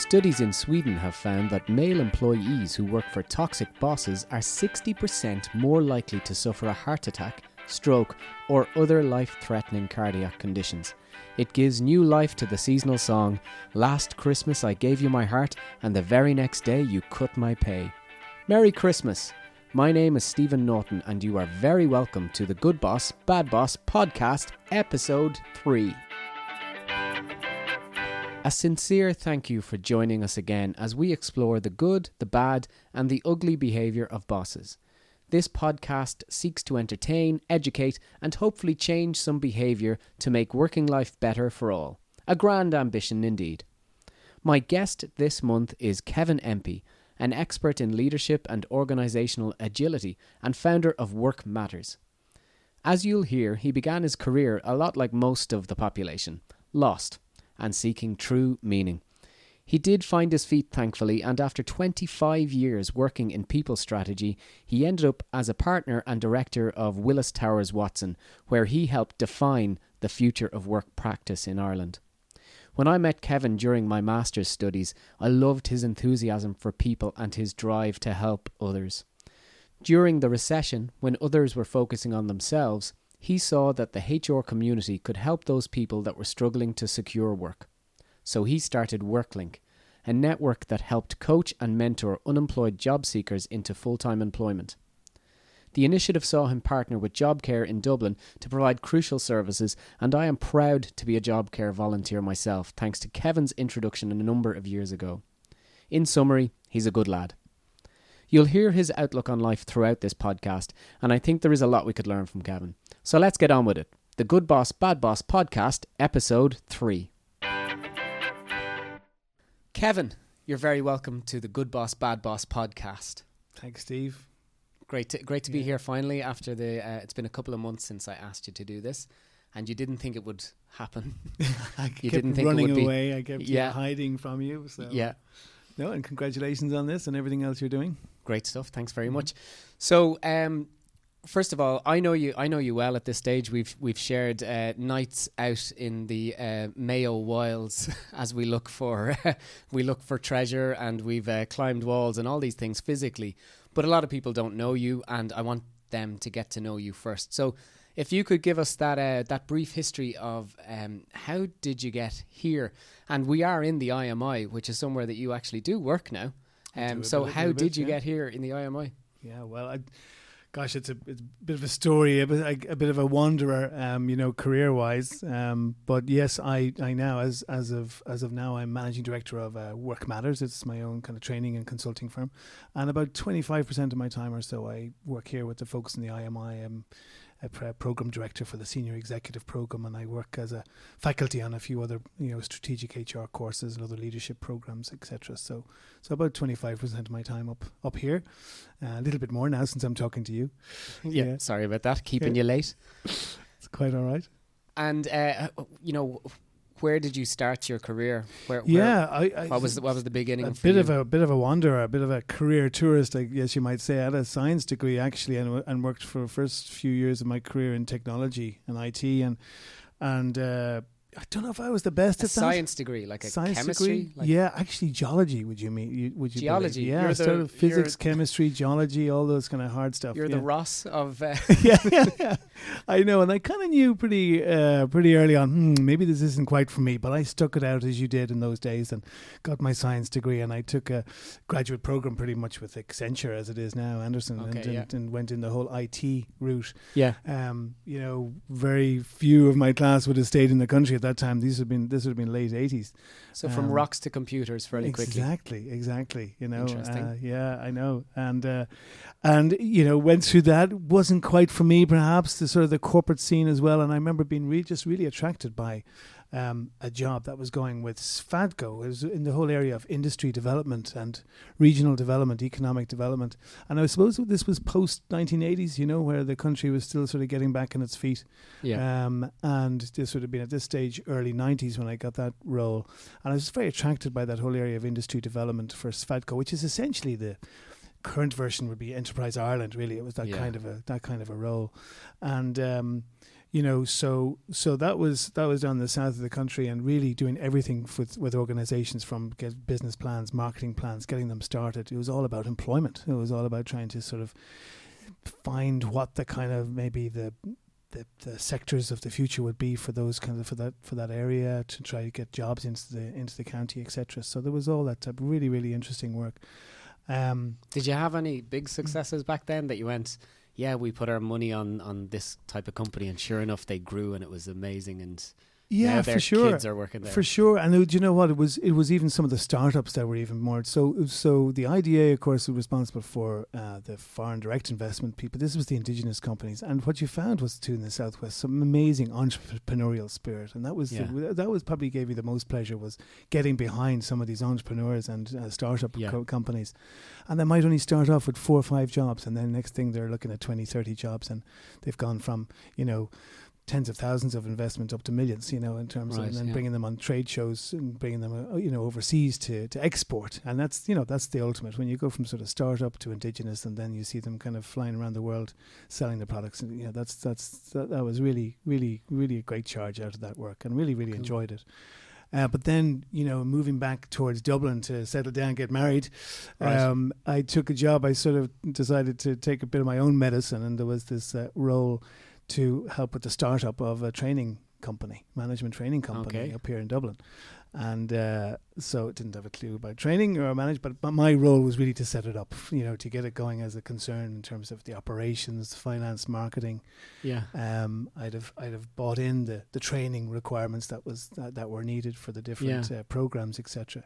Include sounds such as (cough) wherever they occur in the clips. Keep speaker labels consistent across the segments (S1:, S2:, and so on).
S1: Studies in Sweden have found that male employees who work for toxic bosses are 60% more likely to suffer a heart attack, stroke, or other life threatening cardiac conditions. It gives new life to the seasonal song Last Christmas I gave you my heart, and the very next day you cut my pay. Merry Christmas! My name is Stephen Norton, and you are very welcome to the Good Boss, Bad Boss podcast, episode 3. A sincere thank you for joining us again as we explore the good, the bad, and the ugly behaviour of bosses. This podcast seeks to entertain, educate, and hopefully change some behaviour to make working life better for all. A grand ambition indeed. My guest this month is Kevin Empey, an expert in leadership and organisational agility and founder of Work Matters. As you'll hear, he began his career a lot like most of the population lost and seeking true meaning. He did find his feet, thankfully, and after 25 years working in people strategy, he ended up as a partner and director of Willis Towers Watson, where he helped define the future of work practice in Ireland. When I met Kevin during my master's studies, I loved his enthusiasm for people and his drive to help others. During the recession, when others were focusing on themselves, he saw that the HR community could help those people that were struggling to secure work. So he started WorkLink, a network that helped coach and mentor unemployed job seekers into full time employment. The initiative saw him partner with JobCare in Dublin to provide crucial services, and I am proud to be a JobCare volunteer myself, thanks to Kevin's introduction a number of years ago. In summary, he's a good lad. You'll hear his outlook on life throughout this podcast, and I think there is a lot we could learn from Kevin. So let's get on with it. The Good Boss, Bad Boss podcast, episode 3. Kevin, you're very welcome to the Good Boss, Bad Boss podcast.
S2: Thanks, Steve.
S1: Great to, great to be here finally after the. Uh, it's been a couple of months since I asked you to do this, and you didn't think it would happen. (laughs)
S2: I
S1: You
S2: kept
S1: didn't think it
S2: running
S1: would be-
S2: away. I kept
S1: Yeah.
S2: yeah. hiding from you. So
S1: yeah,
S2: No, and congratulations on this and everything else you're doing.
S1: great stuff. Thanks very much. So, um, first of all, I know you. I know you well at this stage. We've we've shared uh, nights out in the uh, Mayo wilds (laughs) as we look for (laughs) we look for treasure, and we've uh, climbed walls and all these things physically. But a lot of people don't know you, and I want them to get to know you first. So, if you could give us that uh, that brief history of um, how did you get here? And we are in the IMI, which is somewhere that you actually do work now.
S2: Do
S1: Um, so,
S2: bit-
S1: how
S2: bit,
S1: did you
S2: yeah.
S1: get here in the IMI?
S2: Yeah, well, I, gosh, it's a it's a bit of a story, a bit, a, a bit of a wanderer, um, you know, career wise. Um, but yes, I, I now as as of as of now, I'm managing director of uh, Work Matters. It's my own kind of training and consulting firm, and about 25 percent of my time or so, I work here with the folks in the IMI. I'm a program director for the senior executive program, and I work as a faculty on a few other you know strategic HR courses and other leadership programs, etc. So so about 25 percent of my time up up here. Uh, a little bit more now since I'm talking to you. (laughs)
S1: Yeah,
S2: Yeah.
S1: sorry about that, keeping
S2: Yeah.
S1: you late. (laughs)
S2: It's quite all right.
S1: And uh, you know, where did you start your career? Where, where
S2: Yeah, I, I
S1: what was the, what was the beginning?
S2: a bit
S1: you?
S2: of a bit of a wanderer, a bit of a career tourist, I guess you might say. I had a science degree actually, and and worked for the first few years of my career in technology and IT, and and uh, I don't know if I was the best
S1: a
S2: at that.
S1: science degree, like a
S2: science
S1: chemistry.
S2: degree,
S1: Like,
S2: yeah, actually geology. Would you mean? You, would you believe?
S1: Geology.
S2: Yeah,
S1: You're
S2: I started
S1: the-
S2: physics, chemistry, geology, all those kind of hard stuff.
S1: You're
S2: yeah.
S1: the Ross of. Uh, (laughs)
S2: yeah, yeah, yeah. I know, and I kind of knew pretty, uh, pretty early on. Hmm, maybe this isn't quite for me, but I stuck it out as you did in those days, and got my science degree, and I took a graduate program pretty much with Accenture as it is now, Andersen, and,
S1: Okay,
S2: and, and went in the whole IT route.
S1: yeah.
S2: Um, you know, very few of my class would have stayed in the country at that time. These have been this would have been late eighties.
S1: So from
S2: Um,
S1: rocks to computers fairly quickly.
S2: Exactly, exactly. You know,
S1: Interesting.
S2: uh, yeah, I know, and uh, and you know, went through that. wasn't quite for me, perhaps the sort of the corporate scene as well. And I remember being really just really attracted by um, a job that was going with SFADCo. It was in the whole area of industry development and regional development, economic development. And I suppose this was post 1980s, you know, where the country was still sort of getting back on its feet.
S1: Yeah.
S2: Um, and this would have been at this stage early 90s when I got that role. And I was very attracted by that whole area of industry development for SFADCo, which is essentially the current version would be Enterprise Ireland. Really, it was that
S1: Yeah.
S2: kind of a that kind of a role, and. Um, you know so so that was that was down the south of the country and really doing everything with with organizations from business plans marketing plans getting them started. It was all about employment. It was all about trying to sort of find what the kind of maybe the the, the sectors of the future would be for those kind of for that for that area to try to get jobs into the into the county etc so there was all that type of really really interesting work. Um,
S1: did you have any big successes back then that you went yeah, we put our money on on this type of company, and sure enough, they grew, and it was amazing. And
S2: yeah,
S1: for
S2: sure.
S1: Kids are working there
S2: for sure. And it, you know what? It was it was even some of the startups that were even more. So so the IDA, of course, was responsible for uh, the foreign direct investment people. This was the indigenous companies, and what you found was too in the southwest some amazing entrepreneurial spirit, and that was yeah. the, that was probably gave you the most pleasure was getting behind some of these entrepreneurs and uh, startup yeah. co- companies, and they might only start off with four or five jobs, and then next thing they're looking at 20, 30 jobs, and they've gone from you know tens of thousands of investments up to millions, you know, in terms right, of, and then yeah. bringing them on trade shows and bringing them, uh, you know, overseas to, to export. And that's, you know, that's the ultimate. When you go from sort of startup to indigenous and then you see them kind of flying around the world selling the products. And, you know, that's, that's, that, that was really, really, really a great charge out of that work and really, really cool. enjoyed it. Uh, but then, you know, moving back towards Dublin to settle down, get married, right. um, I took a job. I sort of decided to take a bit of my own medicine, and there was this uh, role to help with the startup of a training company, management training company okay. up here in Dublin. And uh, so it didn't have a clue about training or manage, but, but my role was really to set it up, you know, to get it going as a concern in terms of the operations, finance, marketing.
S1: Yeah.
S2: Um, I'd have I'd have bought in the, the training requirements that was that, that were needed for the different yeah. uh, programs, etc.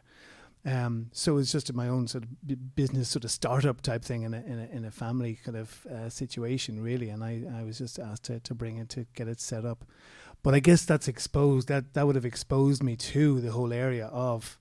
S2: Um, so it's just my own sort of business sort of startup type thing in a in a, in a family kind of uh, situation really, and I, I was just asked to, to bring it to get it set up. But I guess that's exposed that that would have exposed me to the whole area of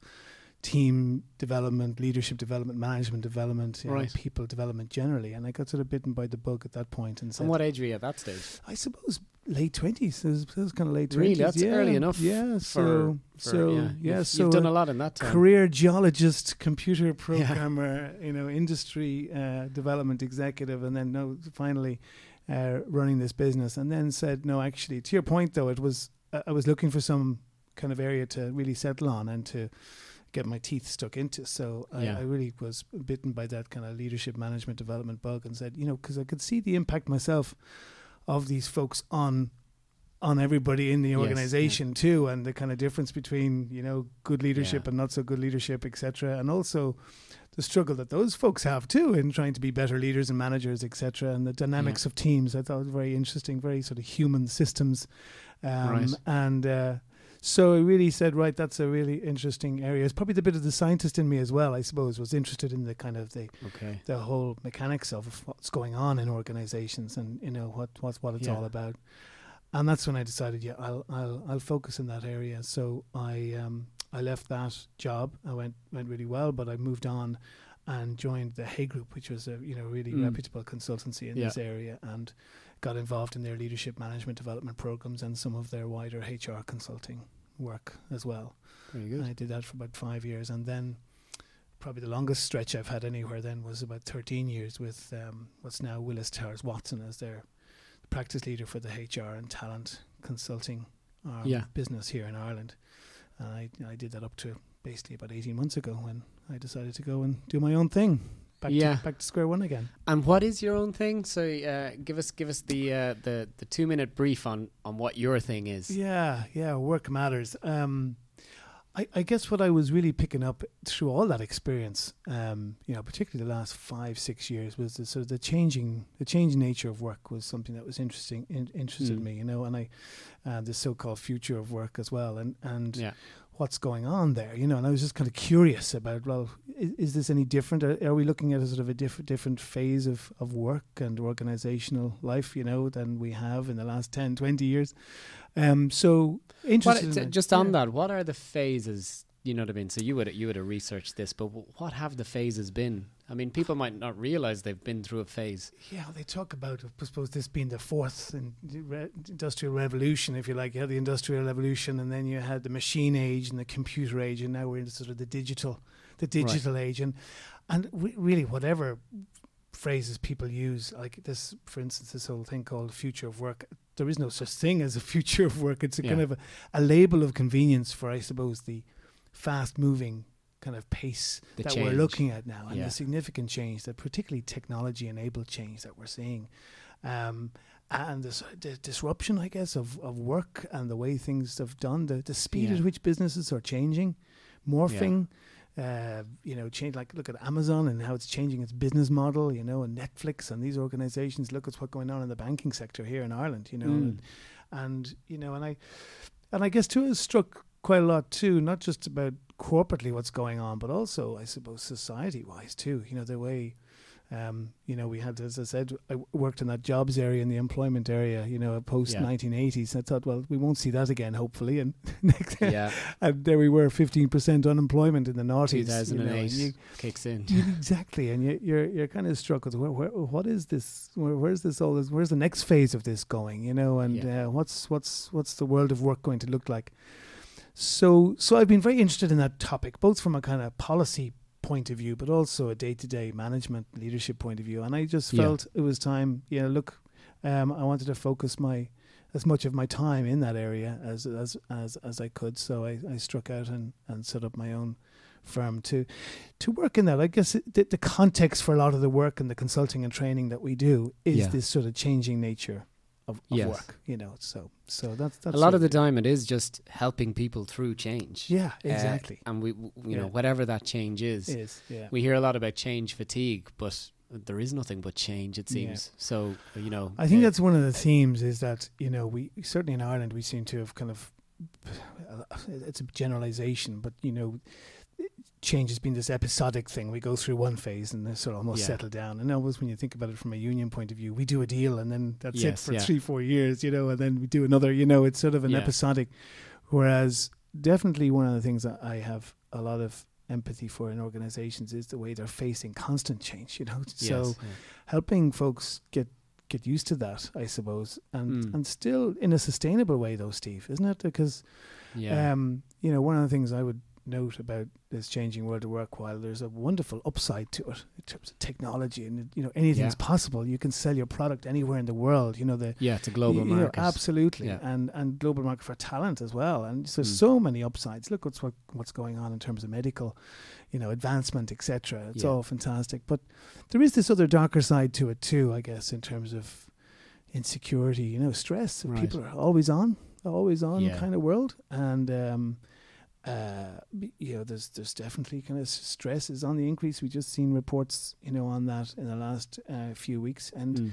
S2: team development, leadership development, management development, right. know, people development generally. And I got sort of bitten by the bug at that point. And,
S1: and what age were you at that stage?
S2: I suppose late twenties. It was, it was kind of late
S1: twenties.
S2: Really,
S1: that's
S2: yeah.
S1: early enough.
S2: Yeah. So, for, so yeah. yeah
S1: you've,
S2: so
S1: you've done a lot in that time.
S2: Career geologist, computer programmer, yeah. you know, industry uh, development executive, and then no, finally uh, running this business. And then said, no, actually, to your point though, it was uh, I was looking for some kind of area to really settle on and to get my teeth stuck into. So yeah. I, I, really was bitten by that kind of leadership management development bug and said, you know, because I could see the impact myself of these folks on on everybody in the organization yes, yeah. too and the kind of difference between you know good leadership yeah. and not so good leadership etc and also the struggle that those folks have too in trying to be better leaders and managers etc and the dynamics yeah. of teams i thought was very interesting very sort of human systems um, right. and uh, so I really said, right, that's a really interesting area. It's probably the bit of the scientist in me as well, I suppose, was interested in the kind of the
S1: okay.
S2: the whole mechanics of what's going on in organizations and you know what what what it's yeah. all about. And that's when I decided, yeah, I'll I'll I'll focus in that area. So I um I left that job. I went went really well, but I moved on and joined the Hay Group, which was a you know really mm. reputable consultancy in yeah. this area, and got involved in their leadership management development programs and some of their wider HR consulting work as well.
S1: Very good.
S2: And I did that for about five years, and then probably the longest stretch I've had anywhere then was about 13 years with um, what's now Willis Towers Watson as their practice leader for the HR and talent consulting um, yeah. business here in Ireland. And I, I did that up to basically about 18 months ago when I decided to go and do my own thing back yeah. to back to square one again.
S1: And what is your own thing? So uh, give us give us the uh, the the two minute brief on on what your thing is.
S2: Yeah, yeah, work matters. Um, I, I guess what I was really picking up through all that experience, um, you know, particularly the last five six years, was the sort of the changing the changing nature of work was something that was interesting in, interested mm. me, you know, and I uh, the so called future of work as well, and and
S1: yeah
S2: what's going on there, you know. And I was just kind of curious about, well, is, is this any different? Are, are, we looking at a sort of a different different phase of, of work and organizational life, you know, than we have in the last 10, 20 years? Um, so interesting.
S1: in just on yeah. that, what are the phases? You know what I mean. So you would you would have researched this, but what have the phases been? I mean, people might not realize they've been through a phase.
S2: Yeah, they talk about, I suppose, this being the fourth industrial revolution, if you like. You had the industrial revolution, and then you had the machine age and the computer age, and now we're in sort of the digital, the digital right. age, and and re- really whatever phrases people use, like this, for instance, this whole thing called future of work. There is no such thing as a (laughs) future of work. It's a
S1: Yeah.
S2: kind of a, a label of convenience for, I suppose, the fast moving kind of pace
S1: The
S2: that
S1: change.
S2: we're looking at now and
S1: Yeah.
S2: the significant change that particularly technology enabled change that we're seeing um, and this the disruption i guess of, of work and the way things have done the, the speed
S1: Yeah.
S2: at which businesses are changing morphing uh, you know change like look at amazon and how it's changing its business model you know and netflix and these organizations look at what's going on in the banking sector here in ireland you know
S1: Mm.
S2: and, and you know and i and i guess too it struck quite a lot too not just about corporately what's going on but also i suppose society wise too you know the way um, you know, we had, as I said, I worked in that jobs area in the employment area, you know, post
S1: Yeah.
S2: 1980s. I thought, well, we won't see that again, hopefully. And (laughs) next,
S1: Yeah, (laughs)
S2: and there we were, 15% unemployment in the noughties. you know,
S1: 2008
S2: you-
S1: kicks in. (laughs)
S2: exactly, and you, you're you're kind of struck with where, where what is this? Where, where's this all? This, where's the next phase of this going? You know, and
S1: Yeah.
S2: uh, what's what's what's the world of work going to look like? So so I've been very interested in that topic, both from a kind of policy point of view, but also a day to day management leadership point of view. And I just
S1: Yeah.
S2: felt it was time. You know, look, um, I wanted to focus my as much of my time in that area as as as as I could. So I, I struck out and, and set up my own firm to to work in that. I guess it, the, the context for a lot of the work and the consulting and training that we do is
S1: Yeah.
S2: this sort of changing nature of, of
S1: Yes.
S2: work. You know, so so that's that's
S1: a lot of the time, it is just helping people through change.
S2: yeah
S1: Uh,
S2: exactly
S1: and we, w- you know, whatever that change is,
S2: is yeah
S1: we hear a lot about change fatigue, but there is nothing but change. It
S2: Yeah.
S1: seems so. You know,
S2: I think
S1: uh,
S2: that's one of the themes is that you know we certainly in Ireland we seem to have kind of (sighs) it's a generalization, but you know change has been this episodic thing. We go through one phase and then sort of almost
S1: Yeah.
S2: settle down. And always when you think about it from a union point of view, we do a deal and then that's it for
S1: yeah.
S2: three four years, you know, and then we do another. You know, it's sort of an
S1: Yeah.
S2: episodic. Whereas definitely one of the things that I have a lot of empathy for in organizations is the way they're facing constant change. You know, so
S1: yes, yeah.
S2: helping folks get get used to that, I suppose, and
S1: Mm.
S2: and still in a sustainable way, though, Steve, isn't it? Because
S1: yeah.
S2: um, you know, one of the things I would note about this changing world of work, while there's a wonderful upside to it in terms of technology, and you know, anything's
S1: Yeah.
S2: possible. You can sell your product anywhere in the world. You know, the
S1: yeah, it's a global
S2: know,
S1: market.
S2: absolutely,
S1: Yeah.
S2: and and global market for talent as well. And so
S1: Mm.
S2: so many upsides. Look what's what, what's going on in terms of medical, you know, advancement, etc. It's
S1: Yeah.
S2: all fantastic. But there is this other darker side to it too, I guess, in terms of insecurity. You know, stress.
S1: Right.
S2: People are always on, always on kind of world, and. um uh, you know, there's there's definitely kind of stress is on the increase. We just seen reports, you know, on that in the last uh, few weeks, and
S1: Mm.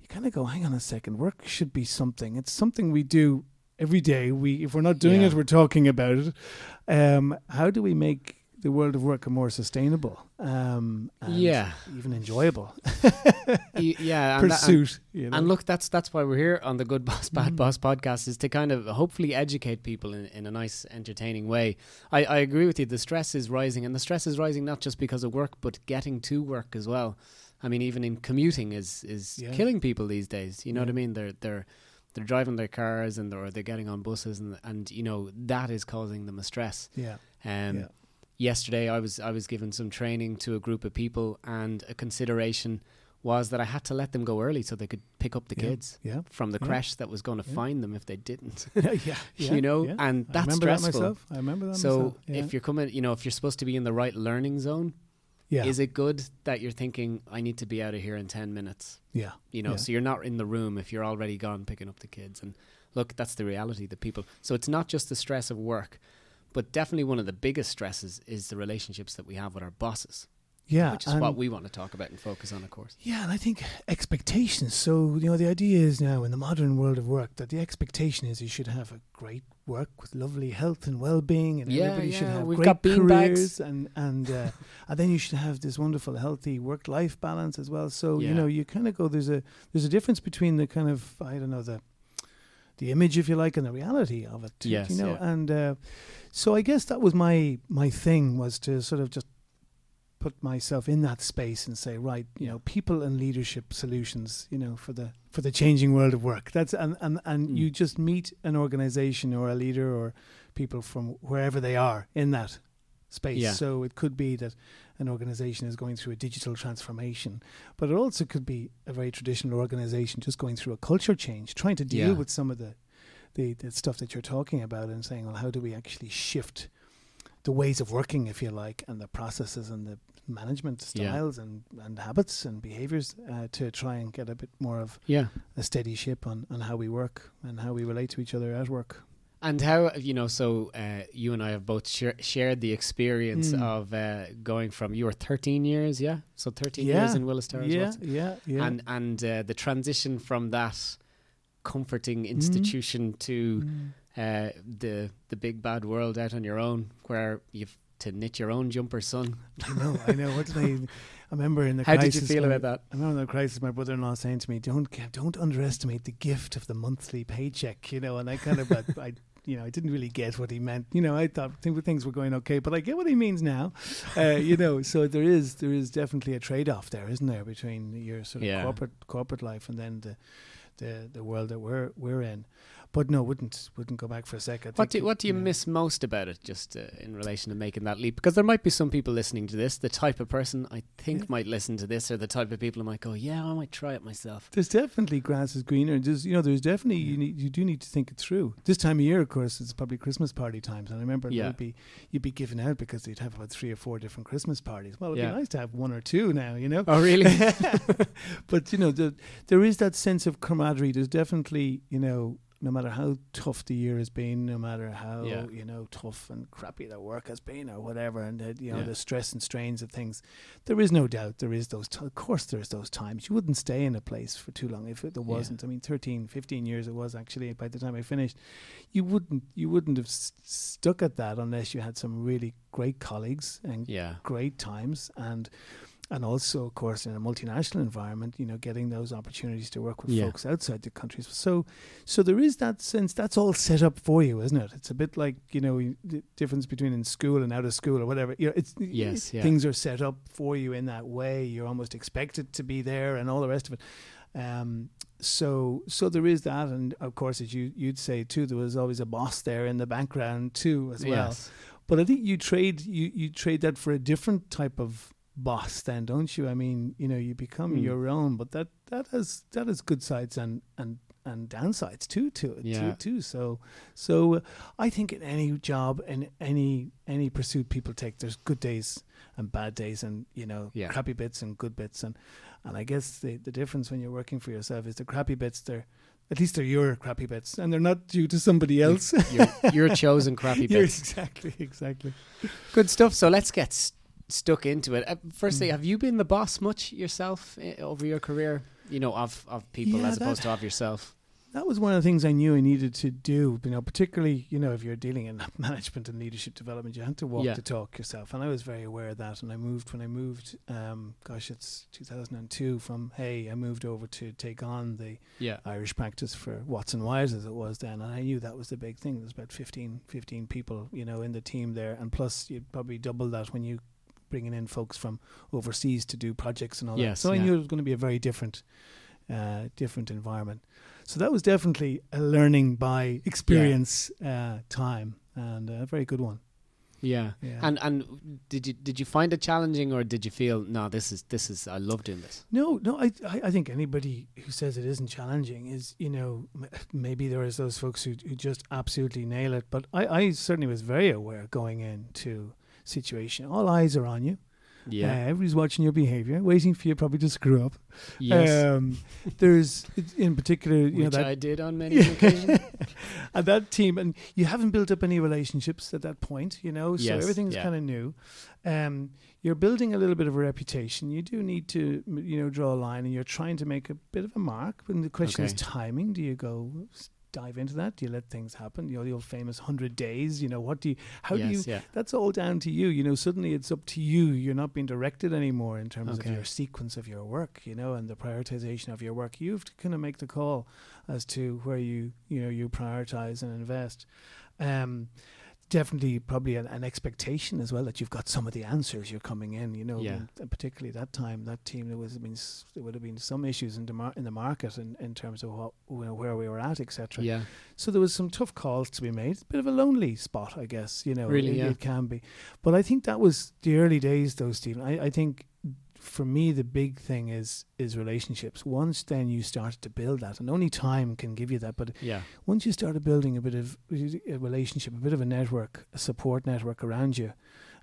S2: you kind of go, hang on a second, work should be something. It's something we do every day. We if we're not doing
S1: Yeah.
S2: it, we're talking about it. Um, how do we make the world of work more sustainable? Um, and
S1: Yeah.
S2: even enjoyable
S1: yeah, (laughs) and that-
S2: pursuit. you know?
S1: And look, that's that's why we're here on the Good Boss Bad
S2: Mhm.
S1: Boss podcast is to kind of hopefully educate people in, in a nice, entertaining way. I, I agree with you. The stress is rising, and the stress is rising not just because of work, but getting to work as well. I mean, even in commuting is is
S2: Yeah.
S1: killing people these days. You know what I mean? They're they're they're driving their cars and they're, or they're getting on buses, and and you know that is causing them a stress.
S2: yeah,
S1: Um,
S2: Yeah.
S1: Yesterday, I was I was given some training to a group of people, and a consideration was that I had to let them go early so they could pick up the
S2: Yeah.
S1: kids
S2: yeah,
S1: from the
S2: Yeah.
S1: creche that was going to find them if they didn't. (laughs)
S2: yeah, (laughs)
S1: you know, and
S2: I
S1: that's
S2: remember that
S1: stressful.
S2: myself. I remember that
S1: so
S2: myself.
S1: If you're coming, you know, if you're supposed to be in the right learning zone,
S2: yeah,
S1: is it good that you're thinking I need to be out of here in ten minutes?
S2: yeah,
S1: You know,
S2: Yeah.
S1: so you're not in the room if you're already gone picking up the kids. And look, that's the reality that people. So it's not just the stress of work, but definitely one of the biggest stresses is the relationships that we have with our bosses,
S2: yeah,
S1: which is what we want to talk about and focus on, of course.
S2: Yeah, and I think expectations. So, you know, the idea is now in the modern world of work that the expectation is you should have a great work with lovely health and well-being, and
S1: Yeah,
S2: everybody should have
S1: we've
S2: great
S1: bags.
S2: careers, and and uh, (laughs) and then you should have this wonderful, healthy work-life balance as well. So, you know, you kind of go. There's a there's a difference between the kind of I don't know the the image, if you like, and the reality of it.
S1: Yes,
S2: you know,
S1: yeah.
S2: and uh, so I guess that was my my thing was to sort of just put myself in that space and say, right, you know, people and leadership solutions, you know, for the for the changing world of work. That's and and and
S1: Mm.
S2: you just meet an organization or a leader or people from wherever they are in that space.
S1: Yeah.
S2: So it could be that an organization is going through a digital transformation, but it also could be a very traditional organization just going through a culture change, trying to deal
S1: Yeah.
S2: with some of the, the the stuff that you're talking about and saying, well, how do we actually shift the ways of working, if you like, and the processes and the management
S1: Yeah.
S2: styles and, and habits and behaviors uh, to try and get a bit more of
S1: Yeah.
S2: a steady ship on, on how we work and how we relate to each other at work.
S1: And how you know? So uh, you and I have both shar- shared the experience
S2: Mm.
S1: of uh, going from you were 13 years, yeah. So 13
S2: Yeah.
S1: years in Willis Towers,
S2: yeah,
S1: Watson.
S2: yeah, yeah.
S1: and and uh, the transition from that comforting institution to
S2: Mm.
S1: uh, the the big bad world out on your own, where you've to knit your own jumper, son.
S2: I know, I know. What did I? I remember in the
S1: How did
S2: crisis.
S1: you feel about that?
S2: I remember in the crisis, my brother-in-law saying to me, "Don't don't underestimate the gift of the monthly paycheck," you know. And I kind of, I, I, you know, I didn't really get what he meant. You know, I thought things were going okay, but I get what he means now. Uh, you know, (laughs) so there is there is definitely a trade-off there, isn't there, between your sort of
S1: Yeah.
S2: corporate corporate life and then the the the world that we're we're in. But no, wouldn't wouldn't go back for a second.
S1: What do what do you miss most about it, just uh, in relation to making that leap? Because there might be some people listening to this, the type of person I think
S2: Yeah.
S1: might listen to this, or the type of people who might go, "Yeah, I might try it myself."
S2: There's definitely grass is greener. There's you know there's definitely you need you do need to think it through. This time of year, of course, it's probably Christmas party times, and I remember
S1: Yeah.
S2: you'd be you'd be given out because they'd have about three or four different Christmas parties. Well, it'd
S1: Yeah.
S2: be nice to have one or two now, you know.
S1: Oh, really? (laughs)
S2: but you know, the, there is that sense of camaraderie. There's definitely you know. No matter how tough the year has been, no matter how
S1: Yeah.
S2: you know tough and crappy the work has been, or whatever, and the, you know
S1: Yeah.
S2: the stress and strains of things, there is no doubt there is those. T- of course, there's those times you wouldn't stay in a place for too long if it, there wasn't. I mean, 13, 15 years it was actually by the time I finished. You wouldn't you wouldn't have s- stuck at that unless you had some really great colleagues and
S1: yeah,
S2: great times and and also of course in a multinational environment you know getting those opportunities to work with
S1: Yeah.
S2: folks outside the countries. So so there is that sense that's all set up for you isn't it? It's a bit like you know the difference between in school and out of school or whatever. You know it's
S1: Yes, yeah.
S2: things are set up for you in that way. You're almost expected to be there and all the rest of it. Um, so so there is that. And of course as you you'd say too there was always a boss there in the background too as well.
S1: Yes,
S2: but I think you trade you, you trade that for a different type of boss then, don't you? I mean, you know, you become
S1: Hmm.
S2: your own, but that that has that has good sides and and and downsides too to it
S1: Yeah.
S2: too, too. So so uh, I think in any job in any any pursuit people take, there's good days and bad days, and you know,
S1: Yeah.
S2: crappy bits and good bits, and and I guess the the difference when you're working for yourself is the crappy bits they're at least they're your crappy bits, and they're not due to somebody else.
S1: your, your (laughs) chosen crappy
S2: You're-
S1: bits.
S2: exactly, exactly.
S1: Good stuff. So let's get stuck into it. Uh, firstly,
S2: Mm.
S1: have you been the boss much yourself uh, over your career? You know, of of people
S2: Yeah,
S1: as opposed to of yourself.
S2: that was one of the things I knew I needed to do. You know, particularly you know if you're dealing in (laughs) management and leadership development, you had to walk
S1: Yeah.
S2: the talk yourself, and I was very aware of that. And I moved when I moved. Um, gosh, it's 2002. From Hay, I moved over to take on the
S1: Yeah,
S2: Irish practice for Watson Wyatt as it was then, and I knew that was the big thing. There's about 15, 15 people, you know, in the team there, and plus you'd probably double that when you bringing in folks from overseas to do projects and all that.
S1: Yes,
S2: So I knew it was going to be a very different, uh, different environment. So that was definitely a learning by experience uh, time, and a very good one.
S1: yeah.
S2: Yeah.
S1: And and did you did you find it challenging, or did you feel no? This is this is I love doing this.
S2: No, no, I, I, I think anybody who says it isn't challenging is, you know, m- maybe there is those folks who, who just absolutely nail it. But I, I certainly was very aware going into situation. All eyes are on you.
S1: Yeah.
S2: Uh, everybody's watching your behavior, waiting for you probably to screw up.
S1: yes.
S2: Um, (laughs) there's, in particular, you know,
S1: Which
S2: that
S1: I did on many (laughs) occasions. (laughs)
S2: and that team, and you haven't built up any relationships at that point, you know, so
S1: Yes,
S2: everything's
S1: yeah.
S2: kind of new. Um, you're building a little bit of a reputation. You do need to, you know, draw a line, and you're trying to make a bit of a mark. And the question is timing. Do you go dive into that? Do you let things happen? You know, the old famous hundred days. You know, what do you? How do you?
S1: yeah.
S2: That's all down to you. You know, suddenly it's up to you. You're not being directed anymore in terms
S1: Okay.
S2: of your sequence of your work, you know, and the prioritization of your work. You have to kind of make the call as to where you, you know, you prioritize and invest. Um, definitely probably an, an, expectation as well that you've got some of the answers you're coming in you know
S1: yeah.
S2: and particularly that time that team there was I mean there would have been some issues in the mar- in the market in, in terms of what you know, where we were at etc
S1: yeah
S2: so there was some tough calls to be made it's a bit of a lonely spot I guess you know
S1: really
S2: it,
S1: yeah.
S2: it can be but I think that was the early days though Stephen I, I think for me the big thing is is relationships. Once then you started to build that and only time can give you that but
S1: yeah.
S2: once you started building a bit of a relationship a bit of a network a support network around you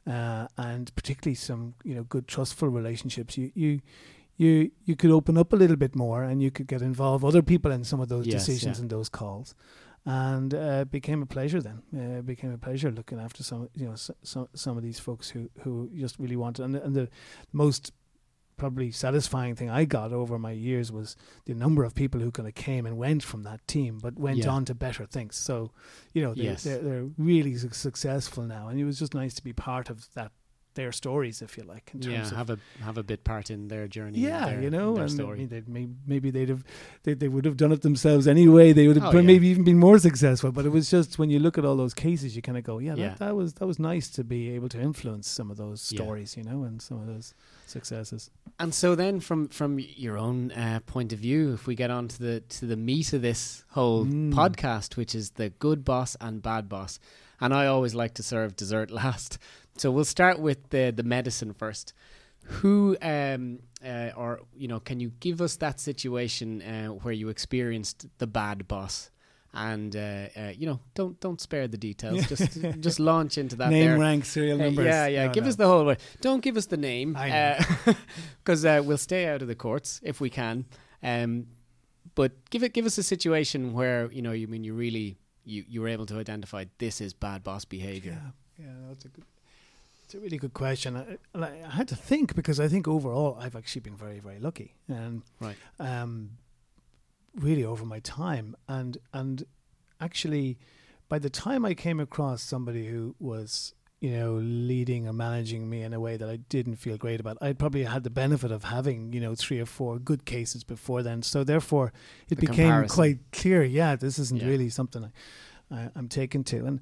S2: uh, and particularly some you know good trustful relationships you you you you could open up a little bit more and you could get involved other people in some of those
S1: yes,
S2: decisions
S1: yeah.
S2: and those calls. And uh, it became a pleasure then. Uh, it became a pleasure looking after some you know some some of these folks who who just really wanted and, and the most probably satisfying thing I got over my years was the number of people who kind of came and went from that team, but went
S1: yeah.
S2: on to better things. So, you know, they're,
S1: yes.
S2: they're, they're, really su- successful now, and it was just nice to be part of that their stories, if you like. In terms
S1: yeah,
S2: of
S1: have a have a bit part in their journey.
S2: Yeah,
S1: their,
S2: you know,
S1: their
S2: and
S1: story.
S2: I mean, they'd may, maybe they'd have they, they would have done it themselves anyway. They would have
S1: Oh,
S2: maybe
S1: yeah.
S2: even been more successful. But it was just when you look at all those cases, you kind of go, yeah,
S1: Yeah.
S2: That, that was that was nice to be able to influence some of those stories, you know, and some of those successes.
S1: And so then, from from your own uh, point of view, if we get on to the to the meat of this whole
S2: Mm.
S1: podcast, which is the good boss and bad boss, and I always like to serve dessert (laughs) last. So we'll start with the the medicine first. Who um uh, or you know can you give us that situation uh, where you experienced the bad boss? And uh, uh, you know, don't don't spare the details. (laughs) Just just launch into that.
S2: Name,
S1: there.
S2: rank, serial
S1: Uh,
S2: numbers.
S1: yeah, yeah.
S2: No,
S1: give
S2: no.
S1: us the whole way. Don't give us the name, because (laughs) uh, we'll stay out of the courts if we can. Um, but give it, give us a situation where you know, you mean you really you you were able to identify this is bad boss behavior.
S2: Yeah, yeah, that's a good. It's a really good question. I, and I, I had to think because I think overall I've actually been very, very lucky, and
S1: Right.
S2: um, really over my time, and and actually, by the time I came across somebody who was you know leading or managing me in a way that I didn't feel great about, I'd probably had the benefit of having you know three or four good cases before then. So therefore, it
S1: The
S2: became
S1: comparison.
S2: quite clear. Yeah, this isn't
S1: Yeah.
S2: really something I, I, I'm taken to, and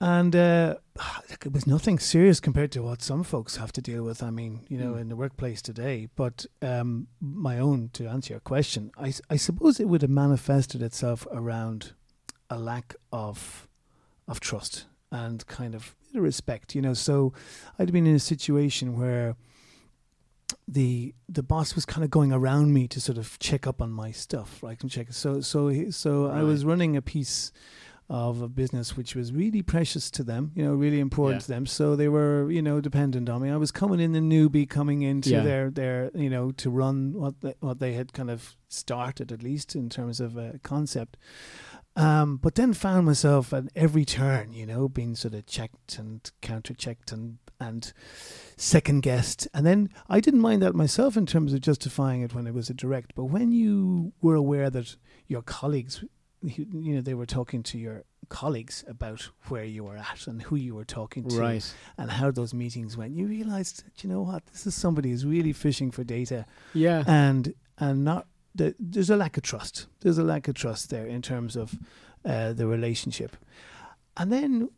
S2: and uh, (sighs) look, it was nothing serious compared to what some folks have to deal with. I mean, you know,
S1: Mm.
S2: in the workplace today. But um, my own, to answer your question, I, I suppose it would have manifested itself around a lack of of trust and kind of respect. You know, so I'd been in a situation where the the boss was kind of going around me to sort of check up on my stuff, right? And check. So so so I was running a piece of a business which was really precious to them, you know, really important
S1: Yeah.
S2: to them. So they were, you know, dependent on me. I was coming in the newbie, coming into
S1: Yeah.
S2: their their, you know, to run what they, what they had kind of started at least in terms of a concept. Um, but then found myself at every turn, you know, being sort of checked and counter checked and and second guessed. And then I didn't mind that myself in terms of justifying it when it was a direct. But when you were aware that your colleagues, you know, they were talking to your colleagues about where you were at and who you were talking to
S1: Right.
S2: and how those meetings went, you realized, you know what, this is somebody who's really fishing for data
S1: Yeah.
S2: and and not the, there's a lack of trust. There's a lack of trust there in terms of uh, the relationship, and then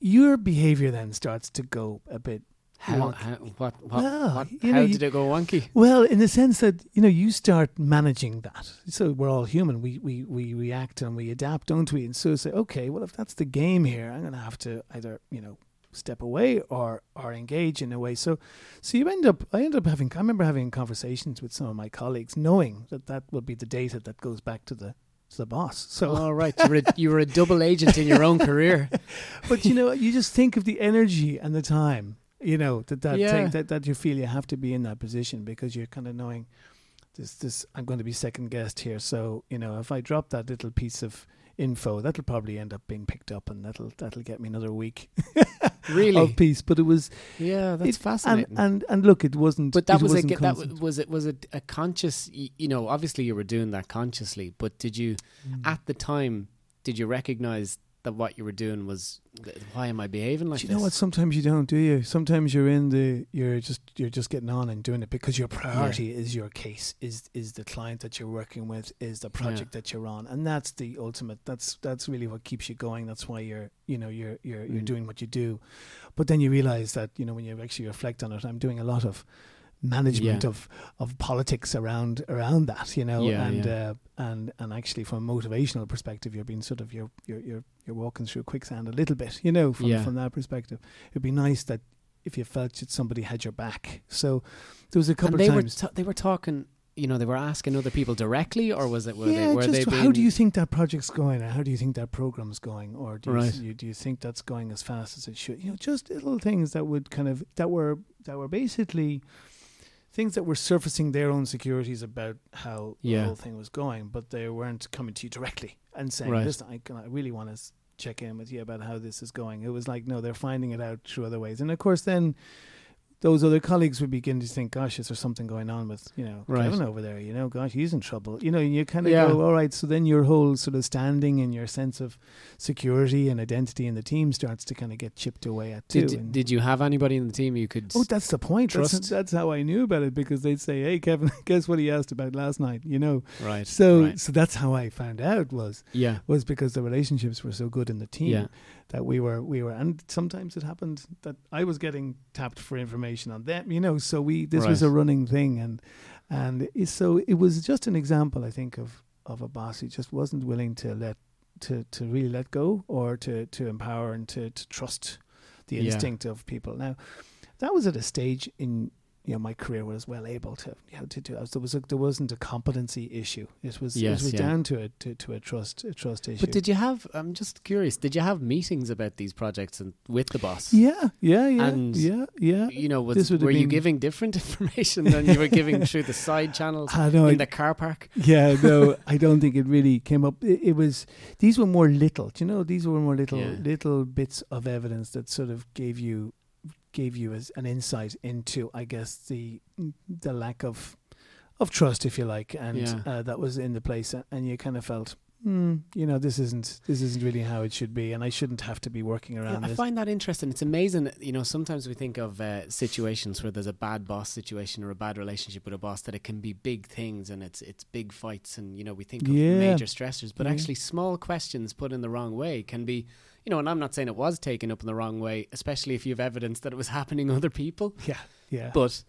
S2: your behavior then starts to go a bit.
S1: How, how what what,
S2: Well,
S1: what how
S2: know, you-
S1: did it go wonky?
S2: Well, in the sense that you know you start managing that. So we're all human. We we we react and we adapt, don't we? And so say, okay, well, if that's the game here, I'm going to have to either you know step away or or engage in a way. So so you end up. I end up having. I remember having conversations with some of my colleagues, knowing that that will be the data that goes back to the to the boss. So
S1: All right, you were a, you were a double agent in your own career. (laughs)
S2: but you know, you just think of the energy and the time, you know, that that,
S1: Yeah.
S2: take, that that you feel you have to be in that position because you're kind of knowing this this I'm going to be second guessed here. So you know, if I drop that little piece of info, that'll probably end up being picked up, and that'll that'll get me another week (laughs)
S1: Really?
S2: of peace. But it was
S1: yeah, that's
S2: it-
S1: fascinating.
S2: And, and and look, it wasn't.
S1: but that was a that
S2: constant.
S1: w- was it was it a conscious you know obviously you were doing that consciously but did you
S2: Mm.
S1: at the time did you recognize that what you were doing was why am I behaving like
S2: do you
S1: this?
S2: know what? Sometimes you don't, do you? Sometimes you're in the you're just you're just getting on and doing it because your priority is your case, is is the client that you're working with, is the project that you're on, and that's the ultimate. That's that's really what keeps you going. That's why you're you know you're you're you're
S1: Mm.
S2: doing what you do, but then you realize that you know when you actually reflect on it, I'm doing a lot of management
S1: Yeah.
S2: of of politics around around that you know
S1: Yeah,
S2: and
S1: yeah.
S2: Uh, and and actually from a motivational perspective you're being sort of you're you're you're, you're walking through quicksand a little bit you know from
S1: Yeah.
S2: from that perspective it'd be nice that if you felt that somebody had your back so there was a couple
S1: and they
S2: of
S1: were
S2: times
S1: t- they were talking. You know, they were asking other people directly, or was it were
S2: yeah,
S1: they were
S2: just
S1: they
S2: how do you think that project's going, or how do you think that program's going, or do
S1: Right.
S2: you do you think that's going as fast as it should? You know, just little things that would kind of that were that were basically things that were surfacing their own securities about how
S1: Yeah.
S2: the whole thing was going, but they weren't coming to you directly and saying,
S1: Right.
S2: "Listen, I, can, I really want to check in with you about how this is going." It was like, no, they're finding it out through other ways, and of course, then those other colleagues would begin to think, "Gosh, is there something going on with you know
S1: Right.
S2: Kevin over there? You know, gosh, he's in trouble." You know, you kind of
S1: Yeah.
S2: go, "All right." So then your whole sort of standing and your sense of security and identity in the team starts to kind of get chipped away at too.
S1: Did, did you have anybody in the team you could?
S2: Oh, that's the point. That's, that's how I knew about it because they'd say, "Hey, Kevin, (laughs) guess what he asked about last night?" You know.
S1: right.
S2: So,
S1: right.
S2: so that's how I found out was
S1: yeah.
S2: was because the relationships were so good in the team
S1: Yeah.
S2: That we were we were, and sometimes it happened that I was getting tapped for information on them. You know, so we this was a running thing, and and it, so it was just an example, I think, of of a boss who just wasn't willing to let to to really let go or to to empower and to to trust the
S1: Yeah.
S2: instinct of people. Now, that was at a stage in you know my career was well able to you know to do. There was a, there wasn't a competency issue. It was
S1: Yes,
S2: it was
S1: yeah.
S2: down to a to, to a trust a trust issue.
S1: But did you have? I'm just curious. Did you have meetings about these projects and with the boss?
S2: Yeah, yeah, yeah,
S1: And
S2: yeah, yeah.
S1: You know, was,
S2: This would have
S1: were you giving different (laughs) information than you were giving through the side channels (laughs)
S2: I know.
S1: in
S2: I-
S1: the car park?
S2: yeah, (laughs) no, I don't think it really came up. It, it was these were more little. Do you know? These were more little
S1: Yeah.
S2: little bits of evidence that sort of gave you gave you as an insight into, I guess, the the lack of of trust, if you like, and
S1: Yeah.
S2: uh, that was in the place, and you kind of felt. Hmm, you know, this isn't this isn't really how it should be, and I shouldn't have to be working
S1: Yeah,
S2: around
S1: I
S2: this.
S1: find that interesting. It's amazing. You know, sometimes we think of uh, situations where there's a bad boss situation or a bad relationship with a boss that it can be big things and it's it's big fights and you know we think of
S2: Yeah.
S1: major stressors, but
S2: Yeah.
S1: actually small questions put in the wrong way can be. You know, and I'm not saying it was taken up in the wrong way, especially if you have evidence that it was (laughs) happening to other people.
S2: Yeah, yeah.
S1: But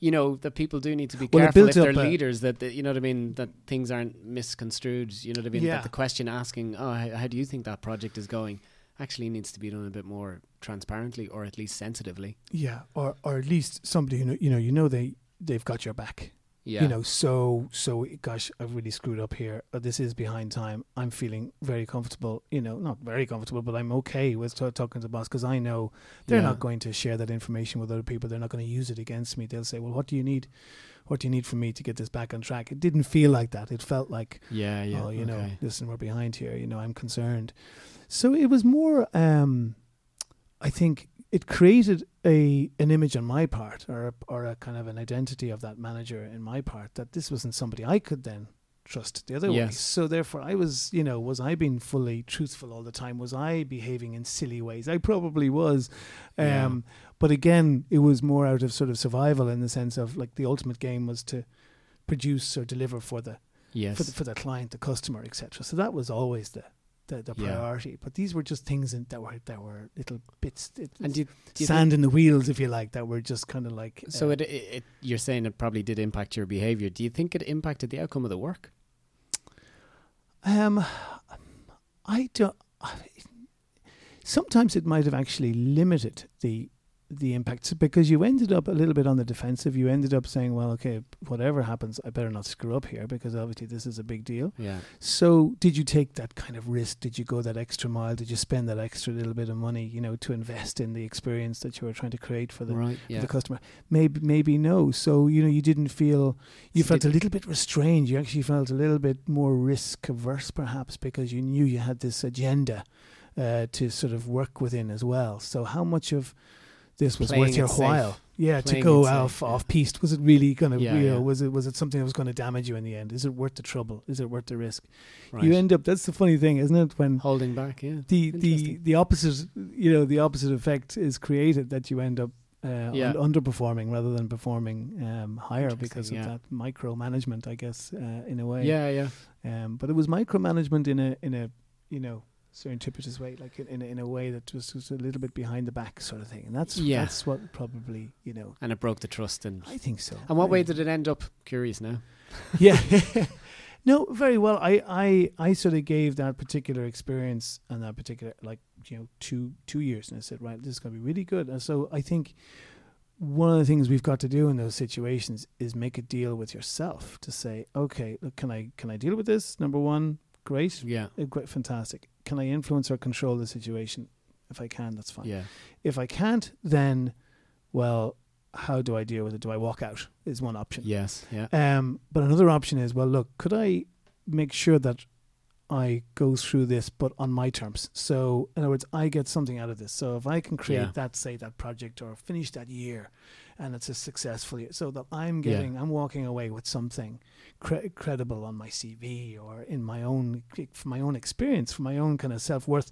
S1: you know that people do need to be
S2: Well,
S1: careful if they're leaders that, that you know what I mean that things aren't misconstrued. You know what I mean.
S2: Yeah.
S1: That the question asking, "Oh, how, how do you think that project is going?" actually needs to be done a bit more transparently or at least sensitively.
S2: yeah, or or at least somebody who know, you know you know they they've got your back.
S1: Yeah.
S2: you know so so gosh i've really screwed up here. Uh, this is behind time. I'm feeling very comfortable you know not very comfortable but i'm okay with t- talking to the boss because i know they're
S1: Yeah.
S2: not going to share that information with other people. They're not going to use it against me. They'll say well what do you need? What do you need from me to get this back on track? It didn't feel like that. It felt like
S1: Yeah, yeah.
S2: oh you know listen we're behind here. You know i'm concerned. So it was more um i think it created a an image on my part or a, or a kind of an identity of that manager in my part that this wasn't somebody i could then trust the other way so therefore i was you know was i being fully truthful all the time was i behaving in silly ways i probably was um
S1: Yeah.
S2: but again it was more out of sort of survival in the sense of like the ultimate game was to produce or deliver for the
S1: Yes.
S2: for the, for the client, the customer, etc. So that was always the the, the
S1: Yeah.
S2: priority. But these were just things in, that were that were little bits, it,
S1: and do you, do you
S2: sand in the wheels, if you like, that were just kind of like.
S1: so
S2: uh,
S1: it, it, it you're saying it probably did impact your behavior. Do you think it impacted the outcome of the work?
S2: Um, I don't. Sometimes it might have actually limited the the impacts because you ended up a little bit on the defensive. You ended up saying, "Well, okay, whatever happens, I better not screw up here because obviously this is a big deal."
S1: Yeah.
S2: So, did you take that kind of risk? Did you go that extra mile? Did you spend that extra little bit of money, you know, to invest in the experience that you were trying to create for the,
S1: right.
S2: for the customer? Maybe, maybe no. So, you know, you didn't feel you
S1: So
S2: felt a little bit restrained. You actually felt a little bit more risk averse, perhaps, because you knew you had this agenda uh, to sort of work within as well. So, how much of this was worth your
S1: it safe.
S2: while. Yeah, to go
S1: safe,
S2: off
S1: yeah.
S2: off piste. Was it really going to?
S1: Yeah,
S2: you know,
S1: yeah.
S2: was it was it something that was going to damage you in the end? Is it worth the trouble? Is it worth the risk?
S1: Right.
S2: You end up. That's the funny thing, isn't it? When
S1: holding back. Yeah.
S2: the the the opposite, you know, the opposite effect is created that you end up. Uh,
S1: Yeah.
S2: un- underperforming rather than performing um, higher because of
S1: yeah.
S2: that micromanagement, I guess, uh, in a way.
S1: Yeah. Yeah.
S2: Um, but it was micromanagement in a in a you know serendipitous way, like in in a, in a way that was, was a little bit behind the back sort of thing, and that's
S1: Yeah.
S2: that's what probably you know.
S1: And it broke the trust. And
S2: I think so.
S1: and what
S2: I-
S1: way did it end up? Curious now. (laughs)
S2: Yeah. (laughs) no, very well. I, I I sort of gave that particular experience and that particular like you know two two years, and I said, right, this is going to be really good. And so I think one of the things we've got to do in those situations is make a deal with yourself to say, okay, look, can I can I deal with this? Number one, great,
S1: Yeah.
S2: Uh, great, fantastic. Can I influence or control the situation? If I can, that's fine.
S1: Yeah.
S2: If I can't, then, well, how do I deal with it? Do I walk out? Is one option.
S1: Yes. Yeah.
S2: Um, but another option is, well, look, could I make sure that I go through this, but on my terms? So, in other words, I get something out of this. So, if I can create
S1: Yeah.
S2: that, say, that project or finish that year, and it's a successful year, so that I'm
S1: Yeah.
S2: getting, I'm walking away with something cre- credible on my CV or in my own, from my own experience, from my own kind of self worth.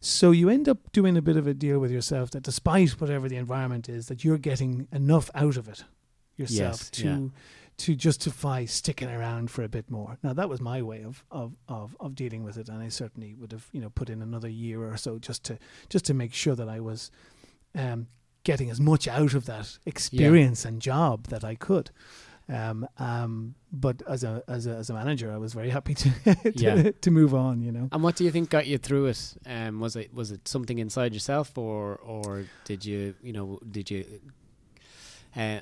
S2: So you end up doing a bit of a deal with yourself that, despite whatever the environment is, that you're getting enough out of it yourself
S1: Yes,
S2: to
S1: yeah.
S2: To justify sticking around for a bit more. Now that was my way of, of, of, of dealing with it, and I certainly would have you know put in another year or so just to just to make sure that I was um, getting as much out of that experience and job that I could. Um, um, but as a as a as a manager, I was very happy to (laughs) to,
S1: Yeah.
S2: to move on. You know.
S1: And what do you think got you through it? Um, was it was it something inside yourself, or or did you you know did you? Uh,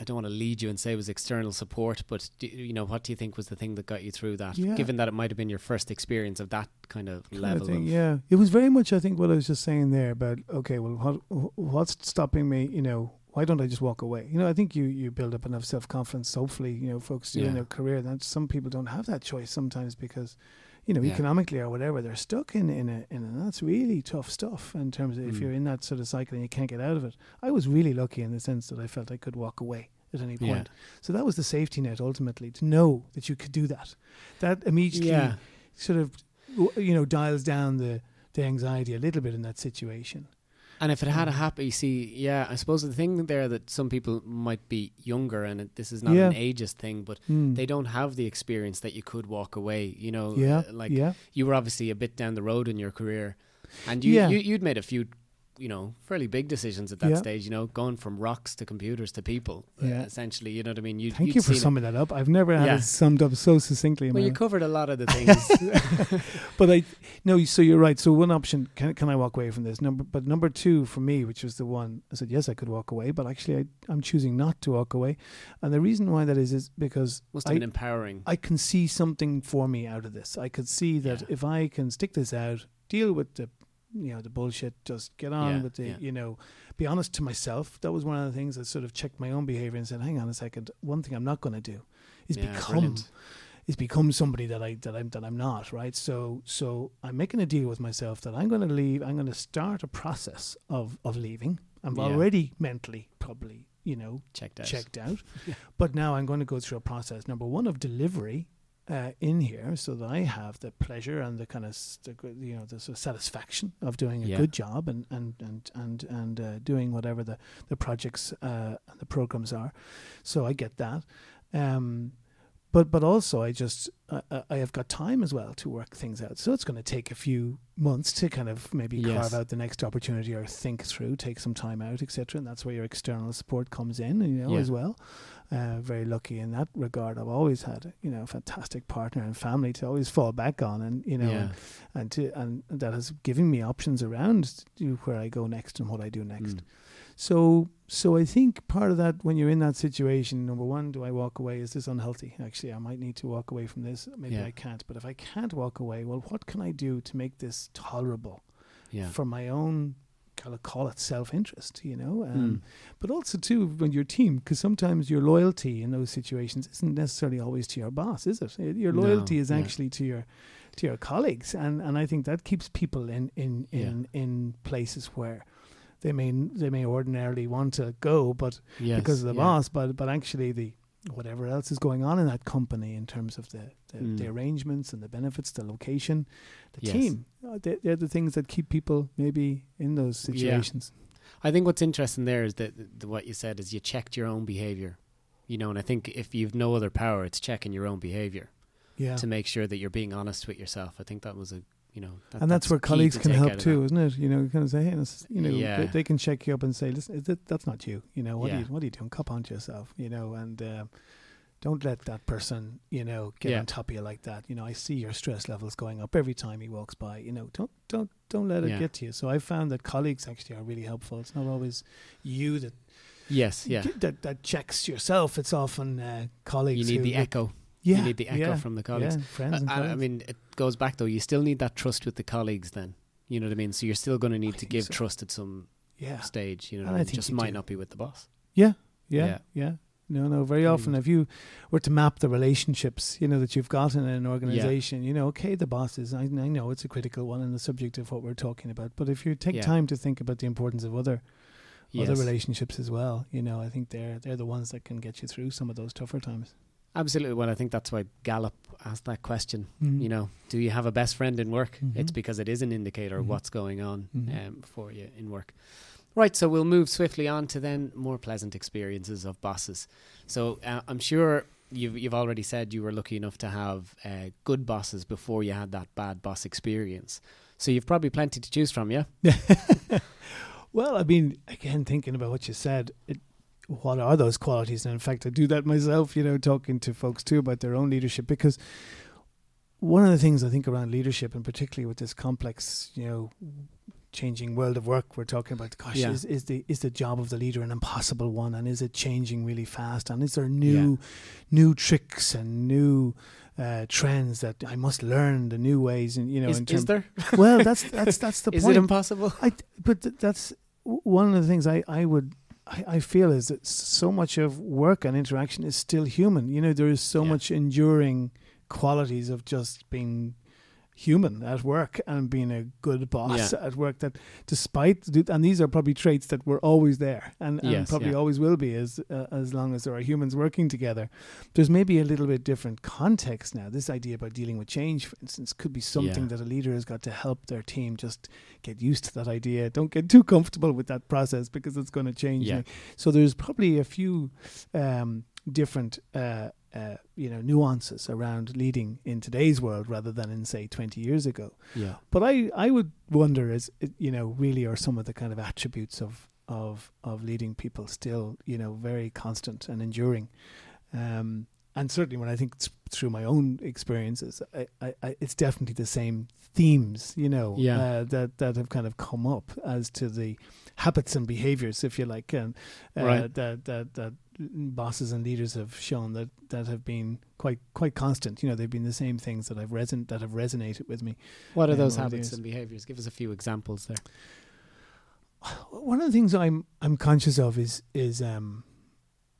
S1: I don't want to lead you and say it was external support, but do, you know what do you think was the thing that got you through that?
S2: Yeah.
S1: Given that it might have been your first experience of that kind of
S2: kind
S1: level.
S2: of thing.
S1: of-
S2: yeah, it was very much. I think what I was just saying there about okay, well, what what's stopping me? You know, why don't I just walk away? You know, I think you you build up enough self confidence. Hopefully, you know, folks do in their career. That some people don't have that choice sometimes because. You know,
S1: Yeah.
S2: economically or whatever, they're stuck in in a, in a that's really tough stuff in terms of if
S1: Mm.
S2: you're in that sort of cycle and you can't get out of it. I was really lucky in the sense that I felt I could walk away at any
S1: Yeah.
S2: point. So that was the safety net ultimately to know that you could do that. That immediately
S1: Yeah.
S2: sort of you know dials down the the anxiety a little bit in that situation.
S1: And if it had a
S2: Mm.
S1: happy, see, yeah, I suppose the thing there that some people might be younger, and it, this is not
S2: Yeah.
S1: an ageist thing, but
S2: Mm.
S1: they don't have the experience that you could walk away. You know,
S2: yeah,
S1: like
S2: yeah,
S1: you were obviously a bit down the road in your career, and you,
S2: Yeah.
S1: you you'd made a few, you know, fairly big decisions at that
S2: Yeah.
S1: stage. You know, going from rocks to computers to people. uh,
S2: Yeah.
S1: essentially, you know what I mean. You,
S2: Thank
S1: you'd
S2: you for
S1: seen it.
S2: summing that up. I've never had
S1: Yeah.
S2: it summed up so succinctly. in
S1: Well, you
S2: life.
S1: covered a lot of the (laughs) things.
S2: but I no, so you're right. So one option can can I walk away from this number? But number two for me, which was the one I said yes, I could walk away, but actually I, I'm choosing not to walk away, and the reason why that is is because
S1: Must have
S2: I,
S1: been empowering.
S2: I can see something for me out of this. I could see that if I can stick this out, deal with the you know the bullshit, just get on
S1: Yeah,
S2: with the
S1: yeah.
S2: you know, be honest to myself. That was one of the things that sort of checked my own behavior and said, hang on a second, one thing I'm not going to do is
S1: Yeah,
S2: become
S1: brilliant.
S2: is become somebody that I that I'm that I'm not right. So so I'm making a deal with myself that I'm going to leave. I'm going to start a process of of leaving. I'm already mentally probably you know
S1: checked out.
S2: checked out. (laughs) But now I'm going to go through a process. Number one of delivery uh, in here, so that I have the pleasure and the kind of s- the, g- you know the sort of satisfaction of doing a
S1: Yeah.
S2: good job and and and and and uh, doing whatever the the projects uh, and the programs are. So I get that. Um, but but also I just I, I- have got time as well to work things out. So it's going to take a few months to kind of maybe
S1: Yes.
S2: carve out the next opportunity or think through, take some time out, etc. And that's where your external support comes in, you know,
S1: Yeah.
S2: as well. Uh, very lucky in that regard. I've always had you know a fantastic partner and family to always fall back on, and you know,
S1: yeah.
S2: and, and to and that has given me options around where I go next and what I do next.
S1: Mm.
S2: So, so I think part of that when you're in that situation, number one, do I walk away? Is this unhealthy? Actually, I might need to walk away from this. Maybe
S1: Yeah.
S2: I can't. But if I can't walk away, well, what can I do to make this tolerable
S1: Yeah.
S2: for my own? Call it, call it self-interest, you know, um,
S1: Mm.
S2: but also too when your team, because sometimes your loyalty in those situations isn't necessarily always to your boss, is it? Your
S1: No,
S2: loyalty is
S1: yeah.
S2: actually to your to your colleagues, and and I think that keeps people in in
S1: Yeah.
S2: in in places where they may they may ordinarily want to go, but
S1: Yes,
S2: because of the
S1: yeah.
S2: boss, but but actually the whatever else is going on in that company in terms of the the,
S1: Mm.
S2: the arrangements and the benefits, the location, the
S1: Yes.
S2: team, uh, they, they're the things that keep people maybe in those
S1: Yeah.
S2: situations.
S1: I think what's interesting there is that th- what you said is you checked your own behavior. You know, and I think if you've no other power, it's checking your own behavior
S2: Yeah,
S1: to make sure that you're being honest with yourself. I think that was a, you know, that,
S2: and that's, where colleagues can help too, isn't it? You know, kind of say, hey, you know,
S1: Yeah.
S2: they, they can check you up and say, listen, is that, that's not you. You know, what are
S1: Yeah.
S2: you what are you doing? Cup onto yourself. You know, and. Uh, don't let that person, you know, get
S1: Yeah.
S2: on top of you like that. You know, I see your stress levels going up every time he walks by. You know, don't don't don't let it get to you. So I found that colleagues actually are really helpful. It's not always you that
S1: Yes, yeah.
S2: that, that checks yourself. It's often uh, colleagues.
S1: You need the echo.
S2: Yeah,
S1: You need the echo
S2: yeah,
S1: from the colleagues.
S2: Yeah, friends and
S1: I, I- I mean, it goes back though. You still need that trust with the colleagues. Then you know what I mean. So you're still going to need to give
S2: so.
S1: trust at some
S2: yeah,
S1: stage. You know,
S2: I
S1: I mean? just might
S2: do.
S1: not be with the boss.
S2: yeah,
S1: Yeah.
S2: yeah, yeah. No, no. Very
S1: Very
S2: often, if you were to map the relationships, you know that you've got in an organization, you know, okay, the boss is. I, I know it's a critical one and the subject of what we're talking about. But if you take
S1: Yeah.
S2: time to think about the importance of other
S1: Yes.
S2: other relationships as well, you know, I think they're they're the ones that can get you through some of those tougher times.
S1: Absolutely. Well, I think that's why Gallup asked that question.
S2: Mhm.
S1: You know, do you have a best friend in work? It's
S2: Mhm.
S1: because it is an indicator of
S2: Mhm.
S1: what's going on
S2: Mhm.
S1: um, for you in work. Right, so we'll move swiftly on to then more pleasant experiences of bosses. So uh, I'm sure you've you've already said you were lucky enough to have uh, good bosses before you had that bad boss experience. So you've probably plenty to choose from, yeah. (laughs)
S2: well, I mean, again, thinking about what you said, it, what are those qualities? And in fact, I do that myself, you know, talking to folks too about their own leadership because one of the things I think around leadership, and particularly with this complex, you know, changing world of work we're talking about, gosh,
S1: Yeah.
S2: is, is the is the job of the leader an impossible one, and is it changing really fast? And is there new new tricks and new uh, trends that I must learn the new ways? And you know,
S1: is,
S2: in
S1: is
S2: terms,
S1: there?
S2: well, that's (laughs) that's that's the
S1: Is
S2: point.
S1: it impossible?
S2: I but th- that's w- one of the things I I would I, I feel is that so much of work and interaction is still human. You know, there is so
S1: Yeah.
S2: much enduring qualities of just being human at work and being a good boss
S1: Yeah.
S2: at work that despite and these are probably traits that were always there and, and
S1: Yes,
S2: probably
S1: yeah.
S2: always will be as uh, as long as there are humans working together there's maybe a little bit different context now this idea about dealing with change for instance could be something
S1: Yeah.
S2: that a leader has got to help their team just get used to that idea don't get too comfortable with that process because it's going to change
S1: Yeah.
S2: so there's probably a few um, different uh, uh, you know nuances around leading in today's world rather than in say 20 years ago
S1: Yeah.
S2: but I, I would wonder is you know really are some of the kind of attributes of of of leading people still you know very constant and enduring um, and certainly when I think th- through my own experiences I, I, I, it's definitely the same themes you know
S1: Yeah.
S2: uh, that that have kind of come up as to the habits and behaviors if you like and uh,
S1: Right.
S2: that that that bosses and leaders have shown that that have been quite quite constant you know they've been the same things that I've reson- that have resonated with me
S1: What are those habits and behaviors? Give us a few examples there.
S2: one of the things I'm I'm conscious of is is um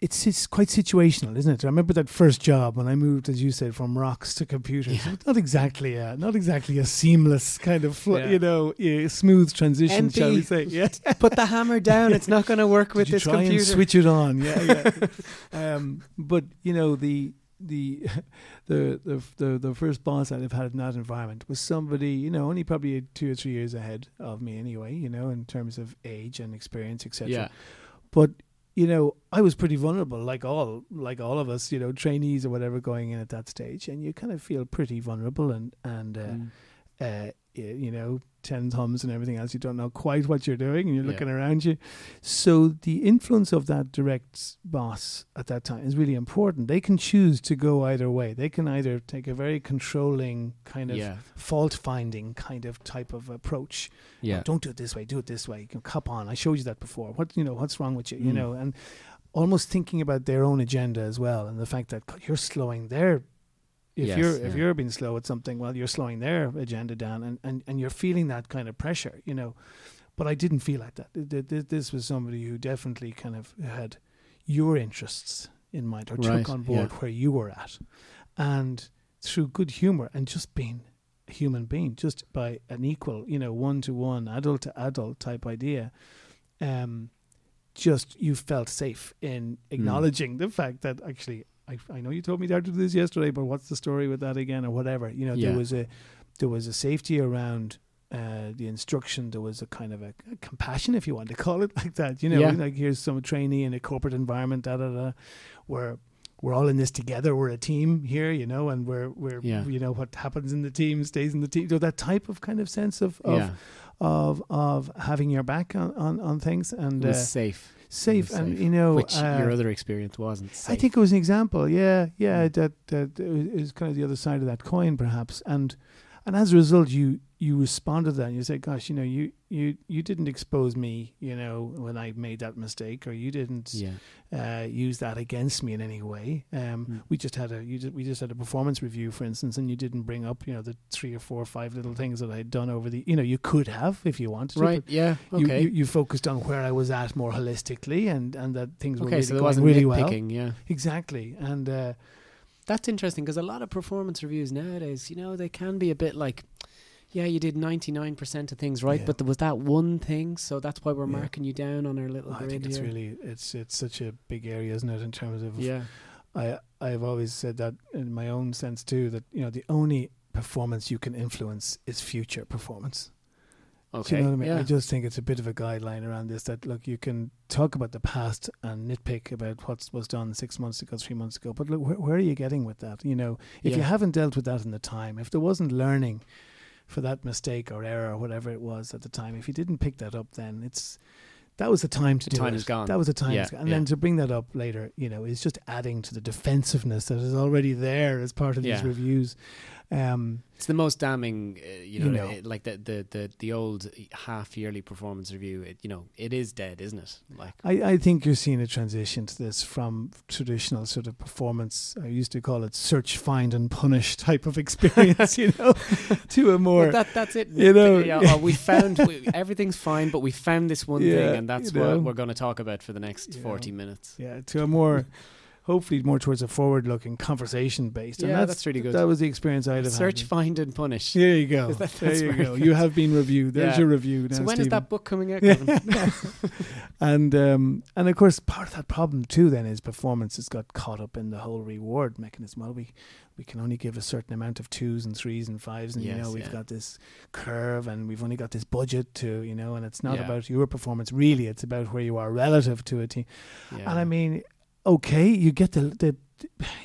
S2: it's it's quite situational, isn't it? I remember that first job when I moved, as you said, from rocks to computers.
S1: Yeah.
S2: Not exactly a not exactly a seamless kind of fl-
S1: Yeah.
S2: you know uh, smooth transition, shall we say? (laughs) Yeah,
S1: Put the hammer down. It's not going to work with
S2: Did you
S1: this
S2: try
S1: computer.
S2: and switch it on. Yeah, yeah. (laughs) um, but you know the the (laughs) the the the the first boss I'd have had in that environment was somebody you know only probably two or three years ahead of me anyway. You know in terms of age and experience, etc.
S1: yeah.
S2: But you know, I was pretty vulnerable, like all like all of us, you know, trainees or whatever going in at that stage, and you kind of feel pretty vulnerable and and uh,
S1: Mm.
S2: uh, you know, ten thumbs and everything else. You don't know quite what you're doing, and you're
S1: Yeah.
S2: looking around you. So the influence of that direct boss at that time is really important. They can choose to go either way. They can either take a very controlling kind of
S1: Yeah.
S2: fault finding kind of type of approach
S1: Yeah.
S2: don't do it this way, do it this way. You can cop on. I showed you that before. What you know, what's wrong with you? You
S1: Mm.
S2: know, and almost thinking about their own agenda as well, and the fact that God, you're slowing their. If
S1: Yes,
S2: you're if you're being slow at something, well, you're slowing their agenda down, and, and, and you're feeling that kind of pressure, you know. But I didn't feel like that. Th- th- th- This was somebody who definitely kind of had your interests in mind, or
S1: Right,
S2: took on board
S1: yeah.
S2: where you were at, and through good humor and just being a human being, just by an equal, you know, one to one, adult to adult type idea, um, just you felt safe in acknowledging the fact that actually I, I know you told me to do this yesterday, but what's the story with that again or whatever? You know,
S1: Yeah.
S2: there was a there was a safety around uh, the instruction. There was a kind of a, a compassion, if you want to call it (laughs) like that. You know,
S1: Yeah.
S2: like here's some trainee in a corporate environment, da da da, where we're all in this together. We're a team here, you know, and we're we're
S1: Yeah.
S2: you know what happens in the team stays in the team. So that type of kind of sense of of
S1: yeah,
S2: of, of having your back on on, on things and uh,
S1: safe,
S2: safe,
S1: was
S2: and
S1: safe.
S2: you know
S1: which
S2: uh,
S1: your other experience wasn't.
S2: I think it was an example. Yeah, yeah.
S1: Mm.
S2: That that is kind of the other side of that coin, perhaps. And and as a result, you you responded to that. and You say, "Gosh, you know, you you you didn't expose me, you know, when I made that mistake, or you didn't
S1: yeah,
S2: uh, use that against me in any way." Um,
S1: Mm.
S2: We just had a you just, we just had a performance review, for instance, and you didn't bring up, you know, the three or four or five little things that I had done over the, you know, you could have if you wanted to,
S1: right.
S2: but
S1: Yeah,
S2: You,
S1: okay,
S2: you, you focused on where I was at more holistically, and and that things were
S1: okay.
S2: really
S1: so
S2: going really well.
S1: Yeah,
S2: Exactly, and. Uh,
S1: That's interesting because a lot of performance reviews nowadays, you know, they can be a bit like, yeah, you did 99% of things right,
S2: Yeah.
S1: but there was that one thing, so that's why we're
S2: Yeah.
S1: marking you down on our little
S2: I think it's
S1: here.
S2: really it's it's such a big area, isn't it? In terms of
S1: yeah,
S2: I I've always said that in my own sense too that you know the only performance you can influence is future performance. Do you know what I mean?
S1: yeah,
S2: I just think it's a bit of a guideline around this that look you can talk about the past and nitpick about what was done six months ago, three months ago, but look where, where are you getting with that? You know, if you haven't dealt with that in the time, if there wasn't learning for that mistake or error or whatever it was at the time, if you didn't pick that up, then it's that was the time to
S1: The
S2: do
S1: time
S2: it.
S1: is gone.
S2: That was the time,
S1: Yeah,
S2: is gone. and
S1: yeah.
S2: then to bring that up later, you know, is just adding to the defensiveness that is already there as part of these reviews. Um,
S1: it's the most damning, uh, you know,
S2: You know.
S1: it- like the, the the the old half yearly performance review. It, you know, it is dead, isn't it? Like,
S2: I, I think you're seeing a transition to this from traditional sort of performance. I used to call it search, find, and punish type of experience, you know, (laughs) (laughs) to a more.
S1: But that that's it.
S2: you know,
S1: yeah, oh, we (laughs) found we, everything's fine, but we found this one
S2: Yeah,
S1: thing, and that's
S2: you know.
S1: what we're going to talk about for the next forty minutes.
S2: yeah, to a more, hopefully more towards a forward-looking conversation based. and
S1: Yeah,
S2: that's,
S1: that's really good.
S2: That was the experience I had.
S1: Search,
S2: had.
S1: find, and punish.
S2: There you go. (laughs)
S1: That-
S2: there you go. You have been reviewed. There's
S1: Yeah.
S2: your review. Now,
S1: So when is
S2: Stephen.
S1: that book coming out? (laughs) (laughs)
S2: And um, and of course, part of that problem too then is performance has got caught up in the whole reward mechanism. Well, we we can only give a certain amount of twos and threes and fives, and you know we've
S1: yeah.
S2: got this curve, and we've only got this budget to you know, and it's not about your performance really. It's about where you are relative to a team. And I mean, okay, you get the the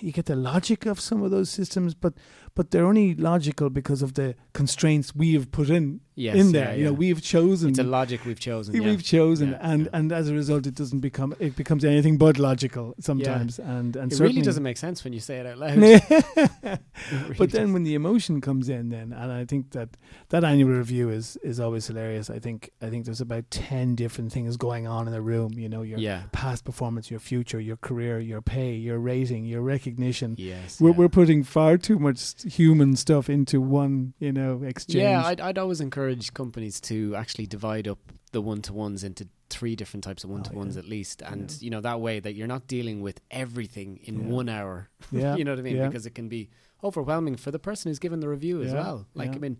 S2: you get the logic of some of those systems, but but they're only logical because of the constraints we have put in
S1: yes,
S2: in there.
S1: yeah,
S2: You know,
S1: yeah.
S2: we've chosen
S1: it's a logic we've chosen.
S2: We've chosen,
S1: Yeah,
S2: and
S1: yeah.
S2: and as a result, it doesn't become it becomes anything but logical sometimes, and and
S1: it really doesn't make sense when you say it out loud. (laughs) It really (laughs)
S2: but then when the emotion comes in, then and I think that that annual review is is always hilarious. I think I think there's about ten different things going on in the room. You know, your past performance, your future, your career, your pay, your rating, your recognition.
S1: yes,
S2: We're we're putting far too much human stuff into one, you know, exchange.
S1: Yeah, I'd, I'd always encourage companies to actually divide up the one to ones into three different types of one to ones
S2: Oh, yeah.
S1: at least, and
S2: Yeah.
S1: you know that way that you're not dealing with everything in
S2: Yeah.
S1: one hour. (laughs)
S2: yeah,
S1: you know what I mean? Because it can be overwhelming for the person who's given the review as well. Like. I mean,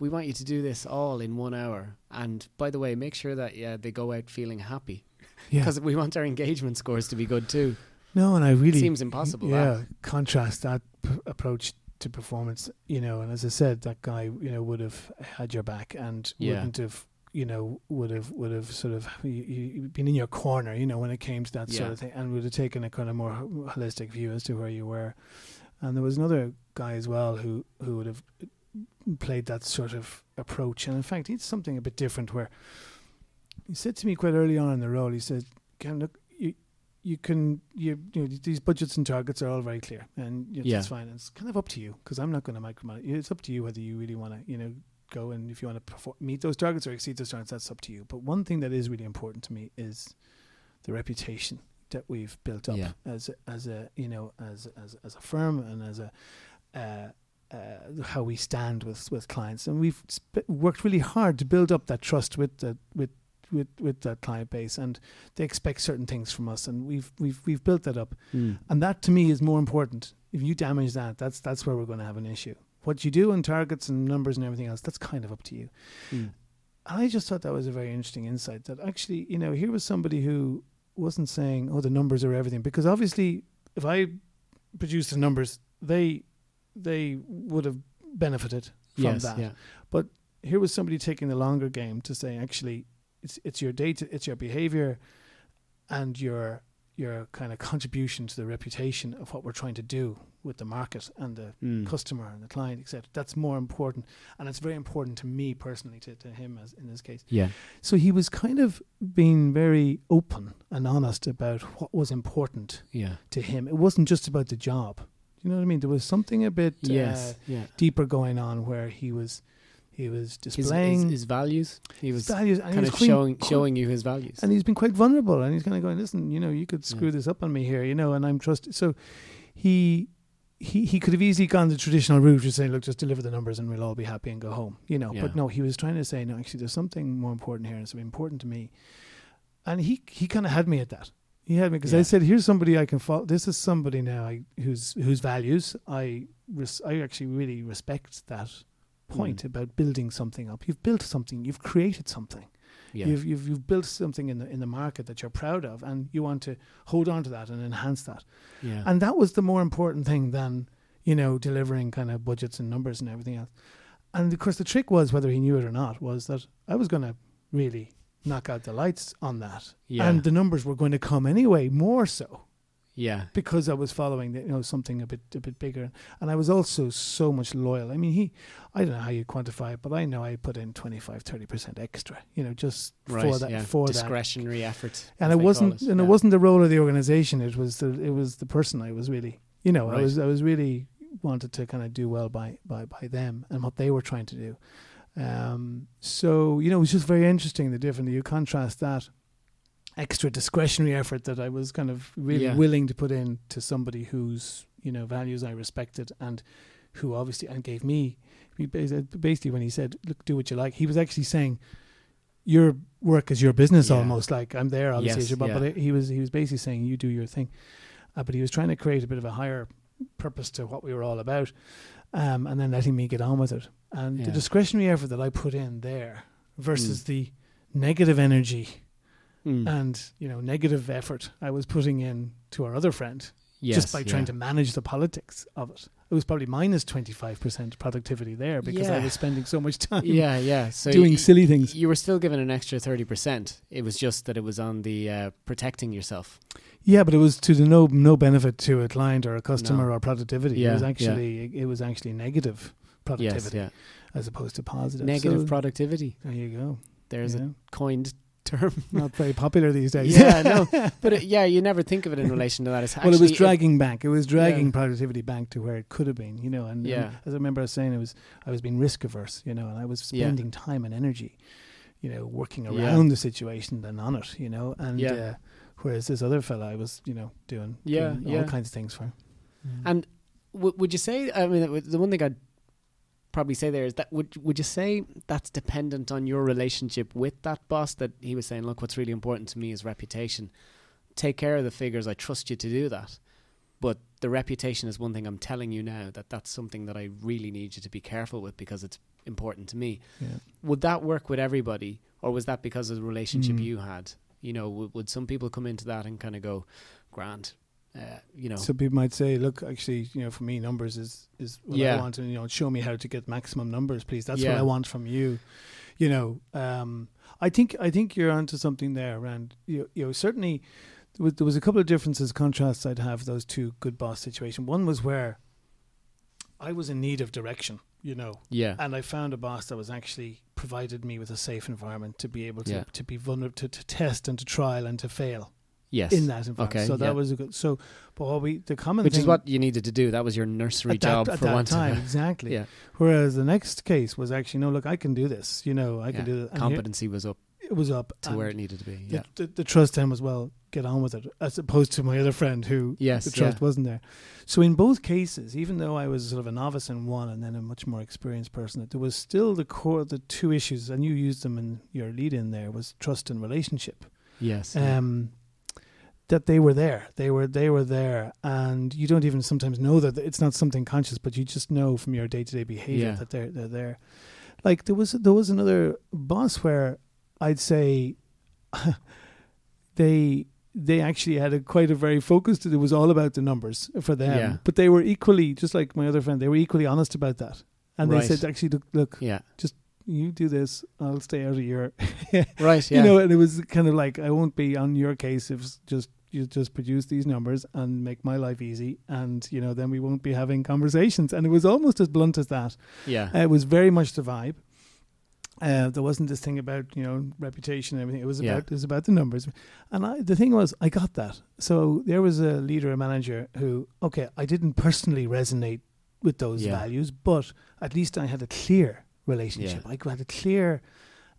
S1: we want you to do this all in one hour, and by the way, make sure that yeah they go out feeling happy (laughs)
S2: yeah.
S1: because we want our engagement scores to be good too.
S2: No, and I really it
S1: Seems impossible,
S2: Yeah,
S1: that.
S2: contrast that p- approach to performance, you know. And as I said, that guy, you know, would have had your back and
S1: Yeah.
S2: wouldn't have, you know, would have would have sort of you, you, been in your corner, you know, when it came to that sort of thing, and would have taken a kind of more holistic view as to where you were. And there was another guy as well who who would have uh, played that sort of approach, and in fact, he did something a bit different where he said to me quite early on in the role, he said, "Ken, look, you you can you you know these budgets and targets are all very clear, and it's
S1: Yeah.
S2: fine. It's kind of up to you because I'm not going to micromanage. It's up to you whether you really want to you know go and if you want to perform, meet those targets or exceed those targets. That's up to you. But one thing that is really important to me is the reputation that we've built up
S1: Yeah.
S2: as a, as a you know as as as a firm and as a uh, uh, how we stand with with clients, and we've sp- worked really hard to build up that trust with the with with with that client base, and they expect certain things from us, and we've we've we've built that up,
S1: Mm.
S2: and that to me is more important. If you damage that, that's that's where we're going to have an issue. What you do and targets and numbers and everything else, that's kind of up to you.
S1: Mm.
S2: And I just thought that was a very interesting insight that actually, you know, here was somebody who wasn't saying, oh, the numbers are everything. Because obviously, if I produced the numbers, they they would have benefited from
S1: yes,
S2: that.
S1: yeah,
S2: Here was somebody taking the longer game to say, actually, it's it's your data, it's your behavior, and your your kind of (laughs) contribution to the reputation of what we're trying to do with the market and the
S1: Mm.
S2: customer and the client, etc. That's more important, and it's very important to me personally, to, to him as in this case.
S1: yeah,
S2: So he was kind of being very open and honest about what was important
S1: yeah,
S2: to him. It wasn't just about the job. You know what I mean? There was something a bit
S1: yes,
S2: uh,
S1: yeah.
S2: deeper going on where he was he was displaying
S1: his, his values. He was
S2: values
S1: kind
S2: was
S1: of
S2: quite-
S1: showing
S2: quite-
S1: showing you his values.
S2: and he's been quite vulnerable and he's kind of going listen you know you could screw
S1: Yeah.
S2: this up on me here you know and i'm trusted so he he he could have easily gone the traditional route just saying look just deliver the numbers and we'll all be happy and go home you know
S1: Yeah.
S2: but no he was trying to say no actually there's something more important here and it's important to me and he he kind of had me at that he had me because
S1: Yeah.
S2: I said, "Here's somebody I can follow. This is somebody now I, whose whose values I res- I actually really respect that point
S1: Mm.
S2: about building something up. You've built something. You've created something.
S1: yeah,
S2: You've, you've you've built something in the in the market that you're proud of, and you want to hold on to that and enhance that.
S1: yeah,
S2: And that was the more important thing than you know delivering kind of budgets and numbers and everything else. And of course, the trick was whether he knew it or not was that I was going to really knock out the lights on that,
S1: yeah,
S2: and the numbers were going to come anyway, more so
S1: yeah,
S2: because I was following the, you know something a bit a bit bigger, and I was also so much loyal. I mean, he, I don't know how you quantify it, but I know I put in 25 30 percent extra, you know, just
S1: right.
S2: for that
S1: yeah.
S2: for that
S1: discretionary effort,
S2: and it wasn't
S1: call
S2: and
S1: yeah.
S2: it wasn't the role of the organization it was the it was the person i was really you know i was i was really wanted to kind of do well by by by them and what they were trying to do um so you know it was just very interesting the different you contrast that extra discretionary effort that i was kind of really
S1: Yeah.
S2: willing to put in to somebody whose you know values i respected and who obviously and gave me basically when he said look do what you like he was actually saying your work is your business
S1: Yeah.
S2: almost like i'm there obviously
S1: Yes,
S2: as your
S1: yeah.
S2: but he was he was basically saying you do your thing uh, but he was trying to create a bit of a higher purpose to what we were all about um, and then letting me get on with it and the discretionary effort that i put in there versus
S1: Mm.
S2: the negative energy
S1: Mm.
S2: and you know negative effort i was putting in to our other friend
S1: yes,
S2: just by
S1: yeah.
S2: trying to manage the politics of it it was probably minus 25% productivity there because i was spending so much time
S1: yeah, yeah. So
S2: doing
S1: y-
S2: silly things
S1: You were still given an extra thirty percent. It was just that it was on the uh, protecting yourself.
S2: Yeah, but it was to the no no benefit to a client or a customer
S1: No.
S2: or productivity.
S1: Yeah,
S2: it was
S1: yeah.
S2: actually it was actually negative productivity
S1: Yes,
S2: as opposed to positive.
S1: Negative
S2: So,
S1: productivity.
S2: There you go.
S1: There's
S2: you
S1: a coined term. (laughs)
S2: not very popular these days.
S1: Yeah, (laughs) no, but it, yeah, you never think of it in relation to that. It's
S2: well, it was dragging back. It was dragging
S1: Yeah.
S2: productivity back to where it could have been. You know, and, and
S1: Yeah.
S2: as I remember, I was saying, it was I was being risk averse. You know, and I was
S1: Yeah.
S2: spending time and energy, you know, working
S1: Yeah.
S2: around the situation than on it. You know, and
S1: Yeah.
S2: uh, whereas this other fella, I was you know doing,
S1: Yeah,
S2: doing
S1: yeah.
S2: all kinds of things for.
S1: And w- would you say? I mean, the one thing I'd probably say there is that would would you say that's dependent on your relationship with that boss? That he was saying, look, what's really important to me is reputation. Take care of the figures. I trust you to do that. But the reputation is one thing I'm telling you now that that's something that I really need you to be careful with because it's important to me.
S2: yeah.
S1: Would that work with everybody, or was that because of the relationship
S2: Mm.
S1: you had? You know, would, would some people come into that and kind of go, "Grant, uh, you know,
S2: So people might say, look, actually, you know, for me, numbers is is what
S1: Yeah.
S2: I want, and you know, show me how to get maximum numbers, please. That's what I want from you. You know, um, I think I think you're onto something there. Around you, you know, certainly there was, there was a couple of differences, contrasts I'd have those two good boss situation. One was where I was in need of direction, you know,
S1: yeah,
S2: and I found a boss that was actually provided me with a safe environment to be able to
S1: Yeah.
S2: to be vulnerable to, to test and to trial and to fail
S1: yes,
S2: in that environment.
S1: Okay,
S2: so that
S1: yeah.
S2: was a good. So, but what we the common
S1: which is what you needed to do. That was your nursery
S2: that,
S1: job
S2: at
S1: for
S2: that
S1: one
S2: time (laughs) exactly.
S1: yeah,
S2: Whereas the next case was actually no, look, I can do this. You know, I can do that. And here-
S1: competency was up
S2: it was up
S1: to where it needed to be.
S2: The,
S1: Yeah,
S2: the, the trust then was well, get on with it, as opposed to my other friend who
S1: yes,
S2: the trust
S1: yeah.
S2: wasn't there. So in both cases, even though I was sort of a novice in one and then a much more experienced person, there was still the core, the two issues, and you used them in your lead in there was trust and relationship.
S1: yes, yeah.
S2: Um, That they were there, they were they were there, and you don't even sometimes know that it's not something conscious, but you just know from your day to day behavior
S1: Yeah.
S2: that they're they're there. like there was there was another boss where I'd say (laughs) they they actually had a quite a very focused. It was all about the numbers for them,
S1: Yeah.
S2: but they were equally just like my other friend. They were equally honest about that, and
S1: Right.
S2: they said, "Actually, look, look,
S1: Yeah.
S2: Just you do this, I'll stay out of your." (laughs)
S1: Right. Yeah.
S2: You know, and it was kind of like I won't be on your case if just you just produce these numbers and make my life easy, and you know then we won't be having conversations. And it was almost as blunt as that.
S1: yeah.
S2: Uh, it was very much the vibe. Uh, there wasn't this thing about you know reputation and everything. It was
S1: Yeah.
S2: about it was about the numbers, and I, the thing was I got that. So there was a leader, a manager who okay, I didn't personally resonate with those
S1: Yeah.
S2: values, but at least I had a clear relationship. I had a clear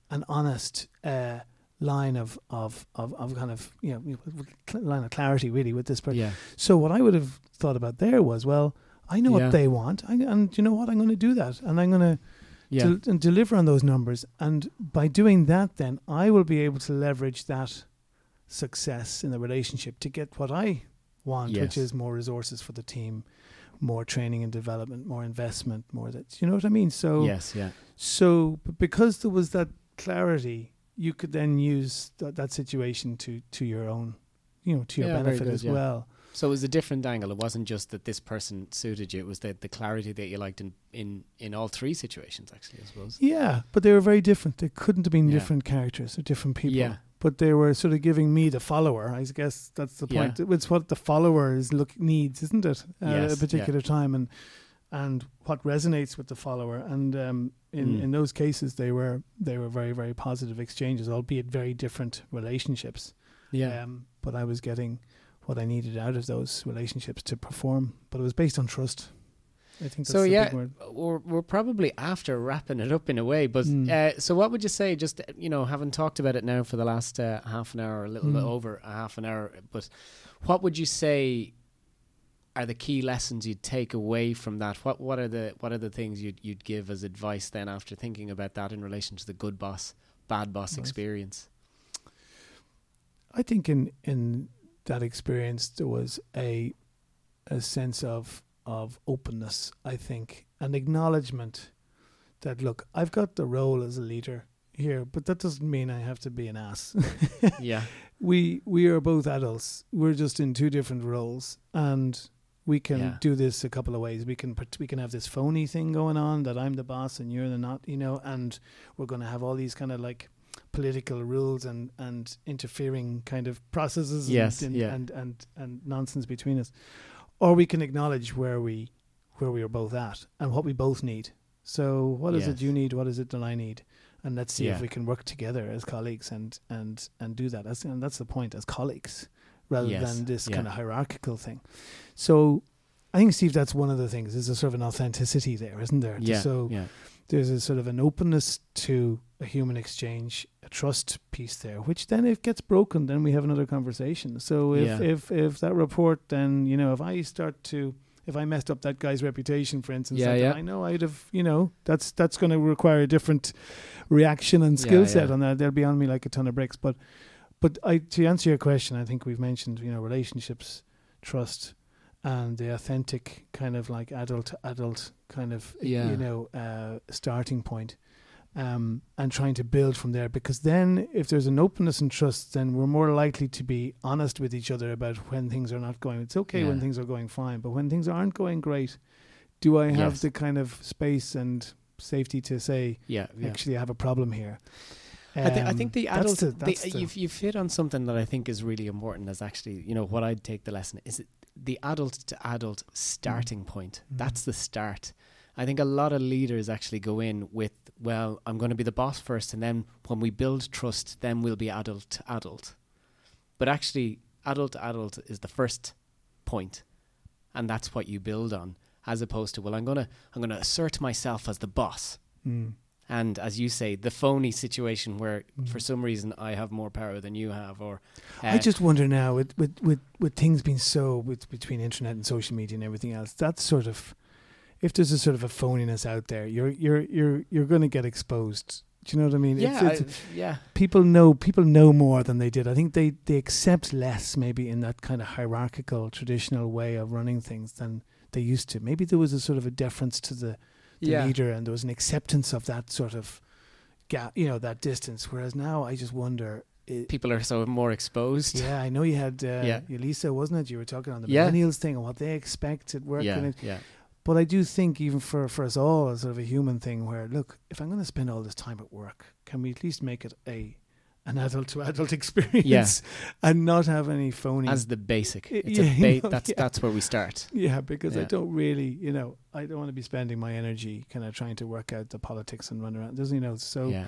S2: and honest uh, line of, of of of kind of you know line of clarity really with this person.
S1: yeah.
S2: So what I would have thought about there was well. I know
S1: Yeah.
S2: what they want, I, and you know what? I'm going to do that, and I'm going to
S1: Yeah.
S2: to, and deliver on those numbers. And by doing that, then I will be able to leverage that success in the relationship to get what I want, which is more resources for the team, more training and development, more investment, more that. You know what I mean? So,
S1: yes. Yeah.
S2: so but because there was that clarity, you could then use th- that situation to to your own, you know, to your
S1: Yeah,
S2: benefit
S1: good,
S2: as
S1: yeah.
S2: well.
S1: So it was a different angle. It wasn't just that this person suited you. It was the, the clarity that you liked in, in, in all three situations, actually, I suppose.
S2: Yeah, but they were very different. They couldn't have been
S1: Yeah.
S2: different characters or different people.
S1: Yeah.
S2: but they were sort of giving me the follower. I guess that's the point. It's what the follower is look needs, isn't it? Uh,
S1: Yes,
S2: at a particular time, and and what resonates with the follower. And um, in
S1: Mm.
S2: in those cases, they were they were very very positive exchanges, albeit very different relationships.
S1: Yeah.
S2: Um, but I was getting what I needed out of those relationships to perform. But it was based on trust. I think that's
S1: So,
S2: the
S1: yeah,
S2: big word.
S1: we're, we're probably after wrapping it up in a way, but
S2: Mm.
S1: uh, so what would you say? Just you know, having talked about it now for the last uh, half an hour, a little bit
S2: Mm.
S1: over a half an hour, but what would you say are the key lessons you'd take away from that? What what are the what are the things you'd you'd give as advice then after thinking about that in relation to the good boss, bad boss
S2: Right.
S1: experience?
S2: I think in in that experience there was a a sense of of openness. I think an acknowledgement that look, I've got the role as a leader here, but that doesn't mean I have to be an ass. (laughs)
S1: yeah,
S2: we we are both adults. We're just in two different roles, and we can
S1: Yeah.
S2: do this a couple of ways. We can we can have this phony thing going on that I'm the boss and you're the not, you know, and we're going to have all these kind of like political rules and and interfering kind of processes
S1: Yes,
S2: and, and,
S1: yeah.
S2: and and and nonsense between us, or we can acknowledge where we where we are both at and what we both need. So what is
S1: Yes.
S2: it you need? What is it that I need? And let's see
S1: Yeah.
S2: if we can work together as colleagues and and and do that. That's, and that's the point as colleagues, rather
S1: Yes,
S2: than this
S1: yeah.
S2: kind of hierarchical thing. So I think Steve, that's one of the things. There's a sort of an authenticity there, isn't there?
S1: yeah,
S2: So
S1: yeah,
S2: there's a sort of an openness to a human exchange, a trust piece there, which then if it gets broken, then we have another conversation. So if
S1: Yeah.
S2: if if that report, then you know, if I start to if I messed up that guy's reputation, for instance,
S1: Yeah, yeah.
S2: I know I'd have, you know, that's that's going to require a different reaction and skill
S1: Yeah,
S2: set on that. They'll be on me like a ton of bricks. But but I to answer your question, I think we've mentioned, you know, relationships, trust, and the authentic kind of like adult adult kind of
S1: Yeah.
S2: you know uh, starting point. Um, and trying to build from there because then if there's an openness and trust then we're more likely to be honest with each other about when things are not going it's okay when things are going fine but when things aren't going great do i have
S1: Yes.
S2: the kind of space and safety to say
S1: yeah, yeah.
S2: actually i have a problem here
S1: I, th- I
S2: Um,
S1: think the
S2: that's
S1: adult,
S2: the-
S1: the,
S2: that's the-
S1: you've, you've hit on something that I think is really important as actually, you know, what I'd take the lesson is it the adult to adult starting point.
S2: Mhm.
S1: That's the start. I think a lot of leaders actually go in with, well, I'm going to be the boss first, and then when we build trust, then we'll be adult to adult. But actually, adult to adult is the first point, and that's what you build on, as opposed to, well, I'm gonna I'm gonna assert myself as the boss.
S2: Mm.
S1: And as you say, the phony situation where
S2: Mm.
S1: for some reason I have more power than you have, or uh,
S2: I just wonder now with, with, with, with things being so with between internet and social media and everything else, that's sort of if there's a sort of a phoniness out there, you're you're you're you're going to get exposed. Do you know what I mean?
S1: yeah,
S2: It's- it's-
S1: I- yeah,
S2: people know people know more than they did. I think they they accept less maybe in that kind of hierarchical traditional way of running things than they used to. Maybe there was a sort of a deference to the the
S1: Yeah.
S2: leader, and there was an acceptance of that sort of gap, you know, that distance. Whereas now, I just wonder. i-
S1: People are so more exposed.
S2: yeah, I know you had uh,
S1: Yeah.
S2: Elisa, wasn't it? You were talking on the
S1: Yeah.
S2: millennials thing and what they expect at work.
S1: yeah,
S2: And it,
S1: yeah.
S2: but I do think even for, for us all, as sort of a human thing, where look, if I'm going to spend all this time at work, can we at least make it a an adult to adult (laughs) experience yeah. and not have any phony?
S1: As the basic, it's
S2: yeah,
S1: a ba-
S2: know,
S1: that's
S2: yeah.
S1: that's where we start.
S2: yeah, because I don't really, you know, I don't want to be spending my energy kind of trying to work out the politics and run around. There's, you know, so
S1: yeah,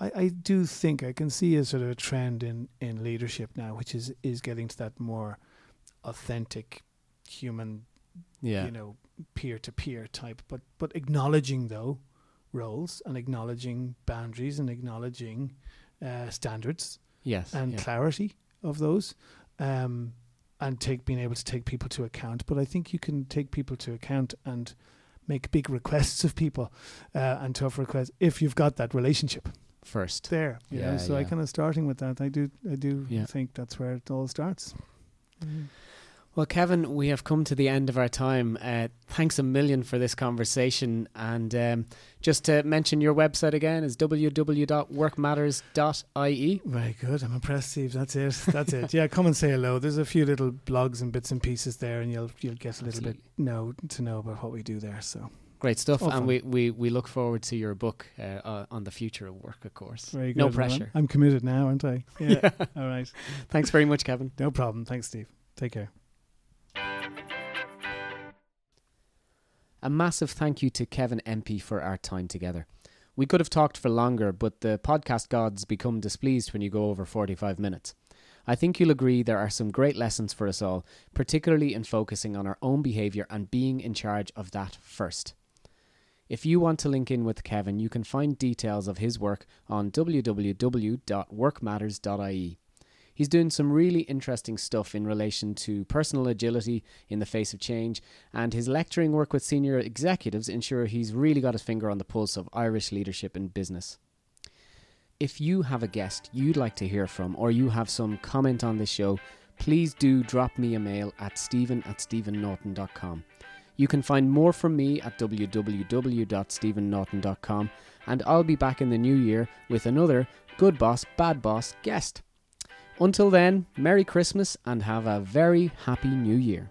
S2: I, I do think I can see a sort of a trend in, in leadership now, which is is getting to that more authentic human
S1: yeah,
S2: you know peer to peer type but but acknowledging though roles and acknowledging boundaries and acknowledging uh, standards
S1: yes,
S2: and
S1: yeah.
S2: clarity of those um, and take being able to take people to account but I think you can take people to account and make big requests of people uh, and tough requests if you've got that relationship
S1: first.
S2: there you know
S1: Yeah,
S2: so I kind of starting with that I do I do
S1: Yeah.
S2: think that's where it all starts
S1: Well, Kevin, we have come to the end of our time. Uh, thanks a million for this conversation. And um, just to mention your website again is www.workmatters.ie.
S2: Very good. I'm impressed, Steve. That's it. That's it. Yeah, come and say hello. There's a few little blogs and bits and pieces there, and you'll you'll get a little bit know to know about what we do there. So
S1: Great stuff. And we, we, we look forward to your book uh, uh, on the future of work, of course.
S2: very good.
S1: No pressure.
S2: I'm committed now, aren't I? (laughs) Yeah. All right.
S1: Thanks very much, Kevin.
S2: No problem. Thanks, Steve. Take care.
S1: A massive thank you to Kevin MP for our time together. We could have talked for longer, but the podcast gods become displeased when you go over 45 minutes. I think you'll agree there are some great lessons for us all, particularly in focusing on our own behaviour and being in charge of that first. If you want to link in with Kevin, you can find details of his work on www.workmatters.ie. He's doing some really interesting stuff in relation to personal agility in the face of change, and his lecturing work with senior executives ensure he's really got his finger on the pulse of Irish leadership in business. If you have a guest you'd like to hear from, or you have some comment on this show, please do drop me a mail at stephen at stephennorton.com. You can find more from me at www.stephennorton.com, and I'll be back in the new year with another Good Boss, Bad Boss guest. Until then, Merry Christmas and have a very happy New Year.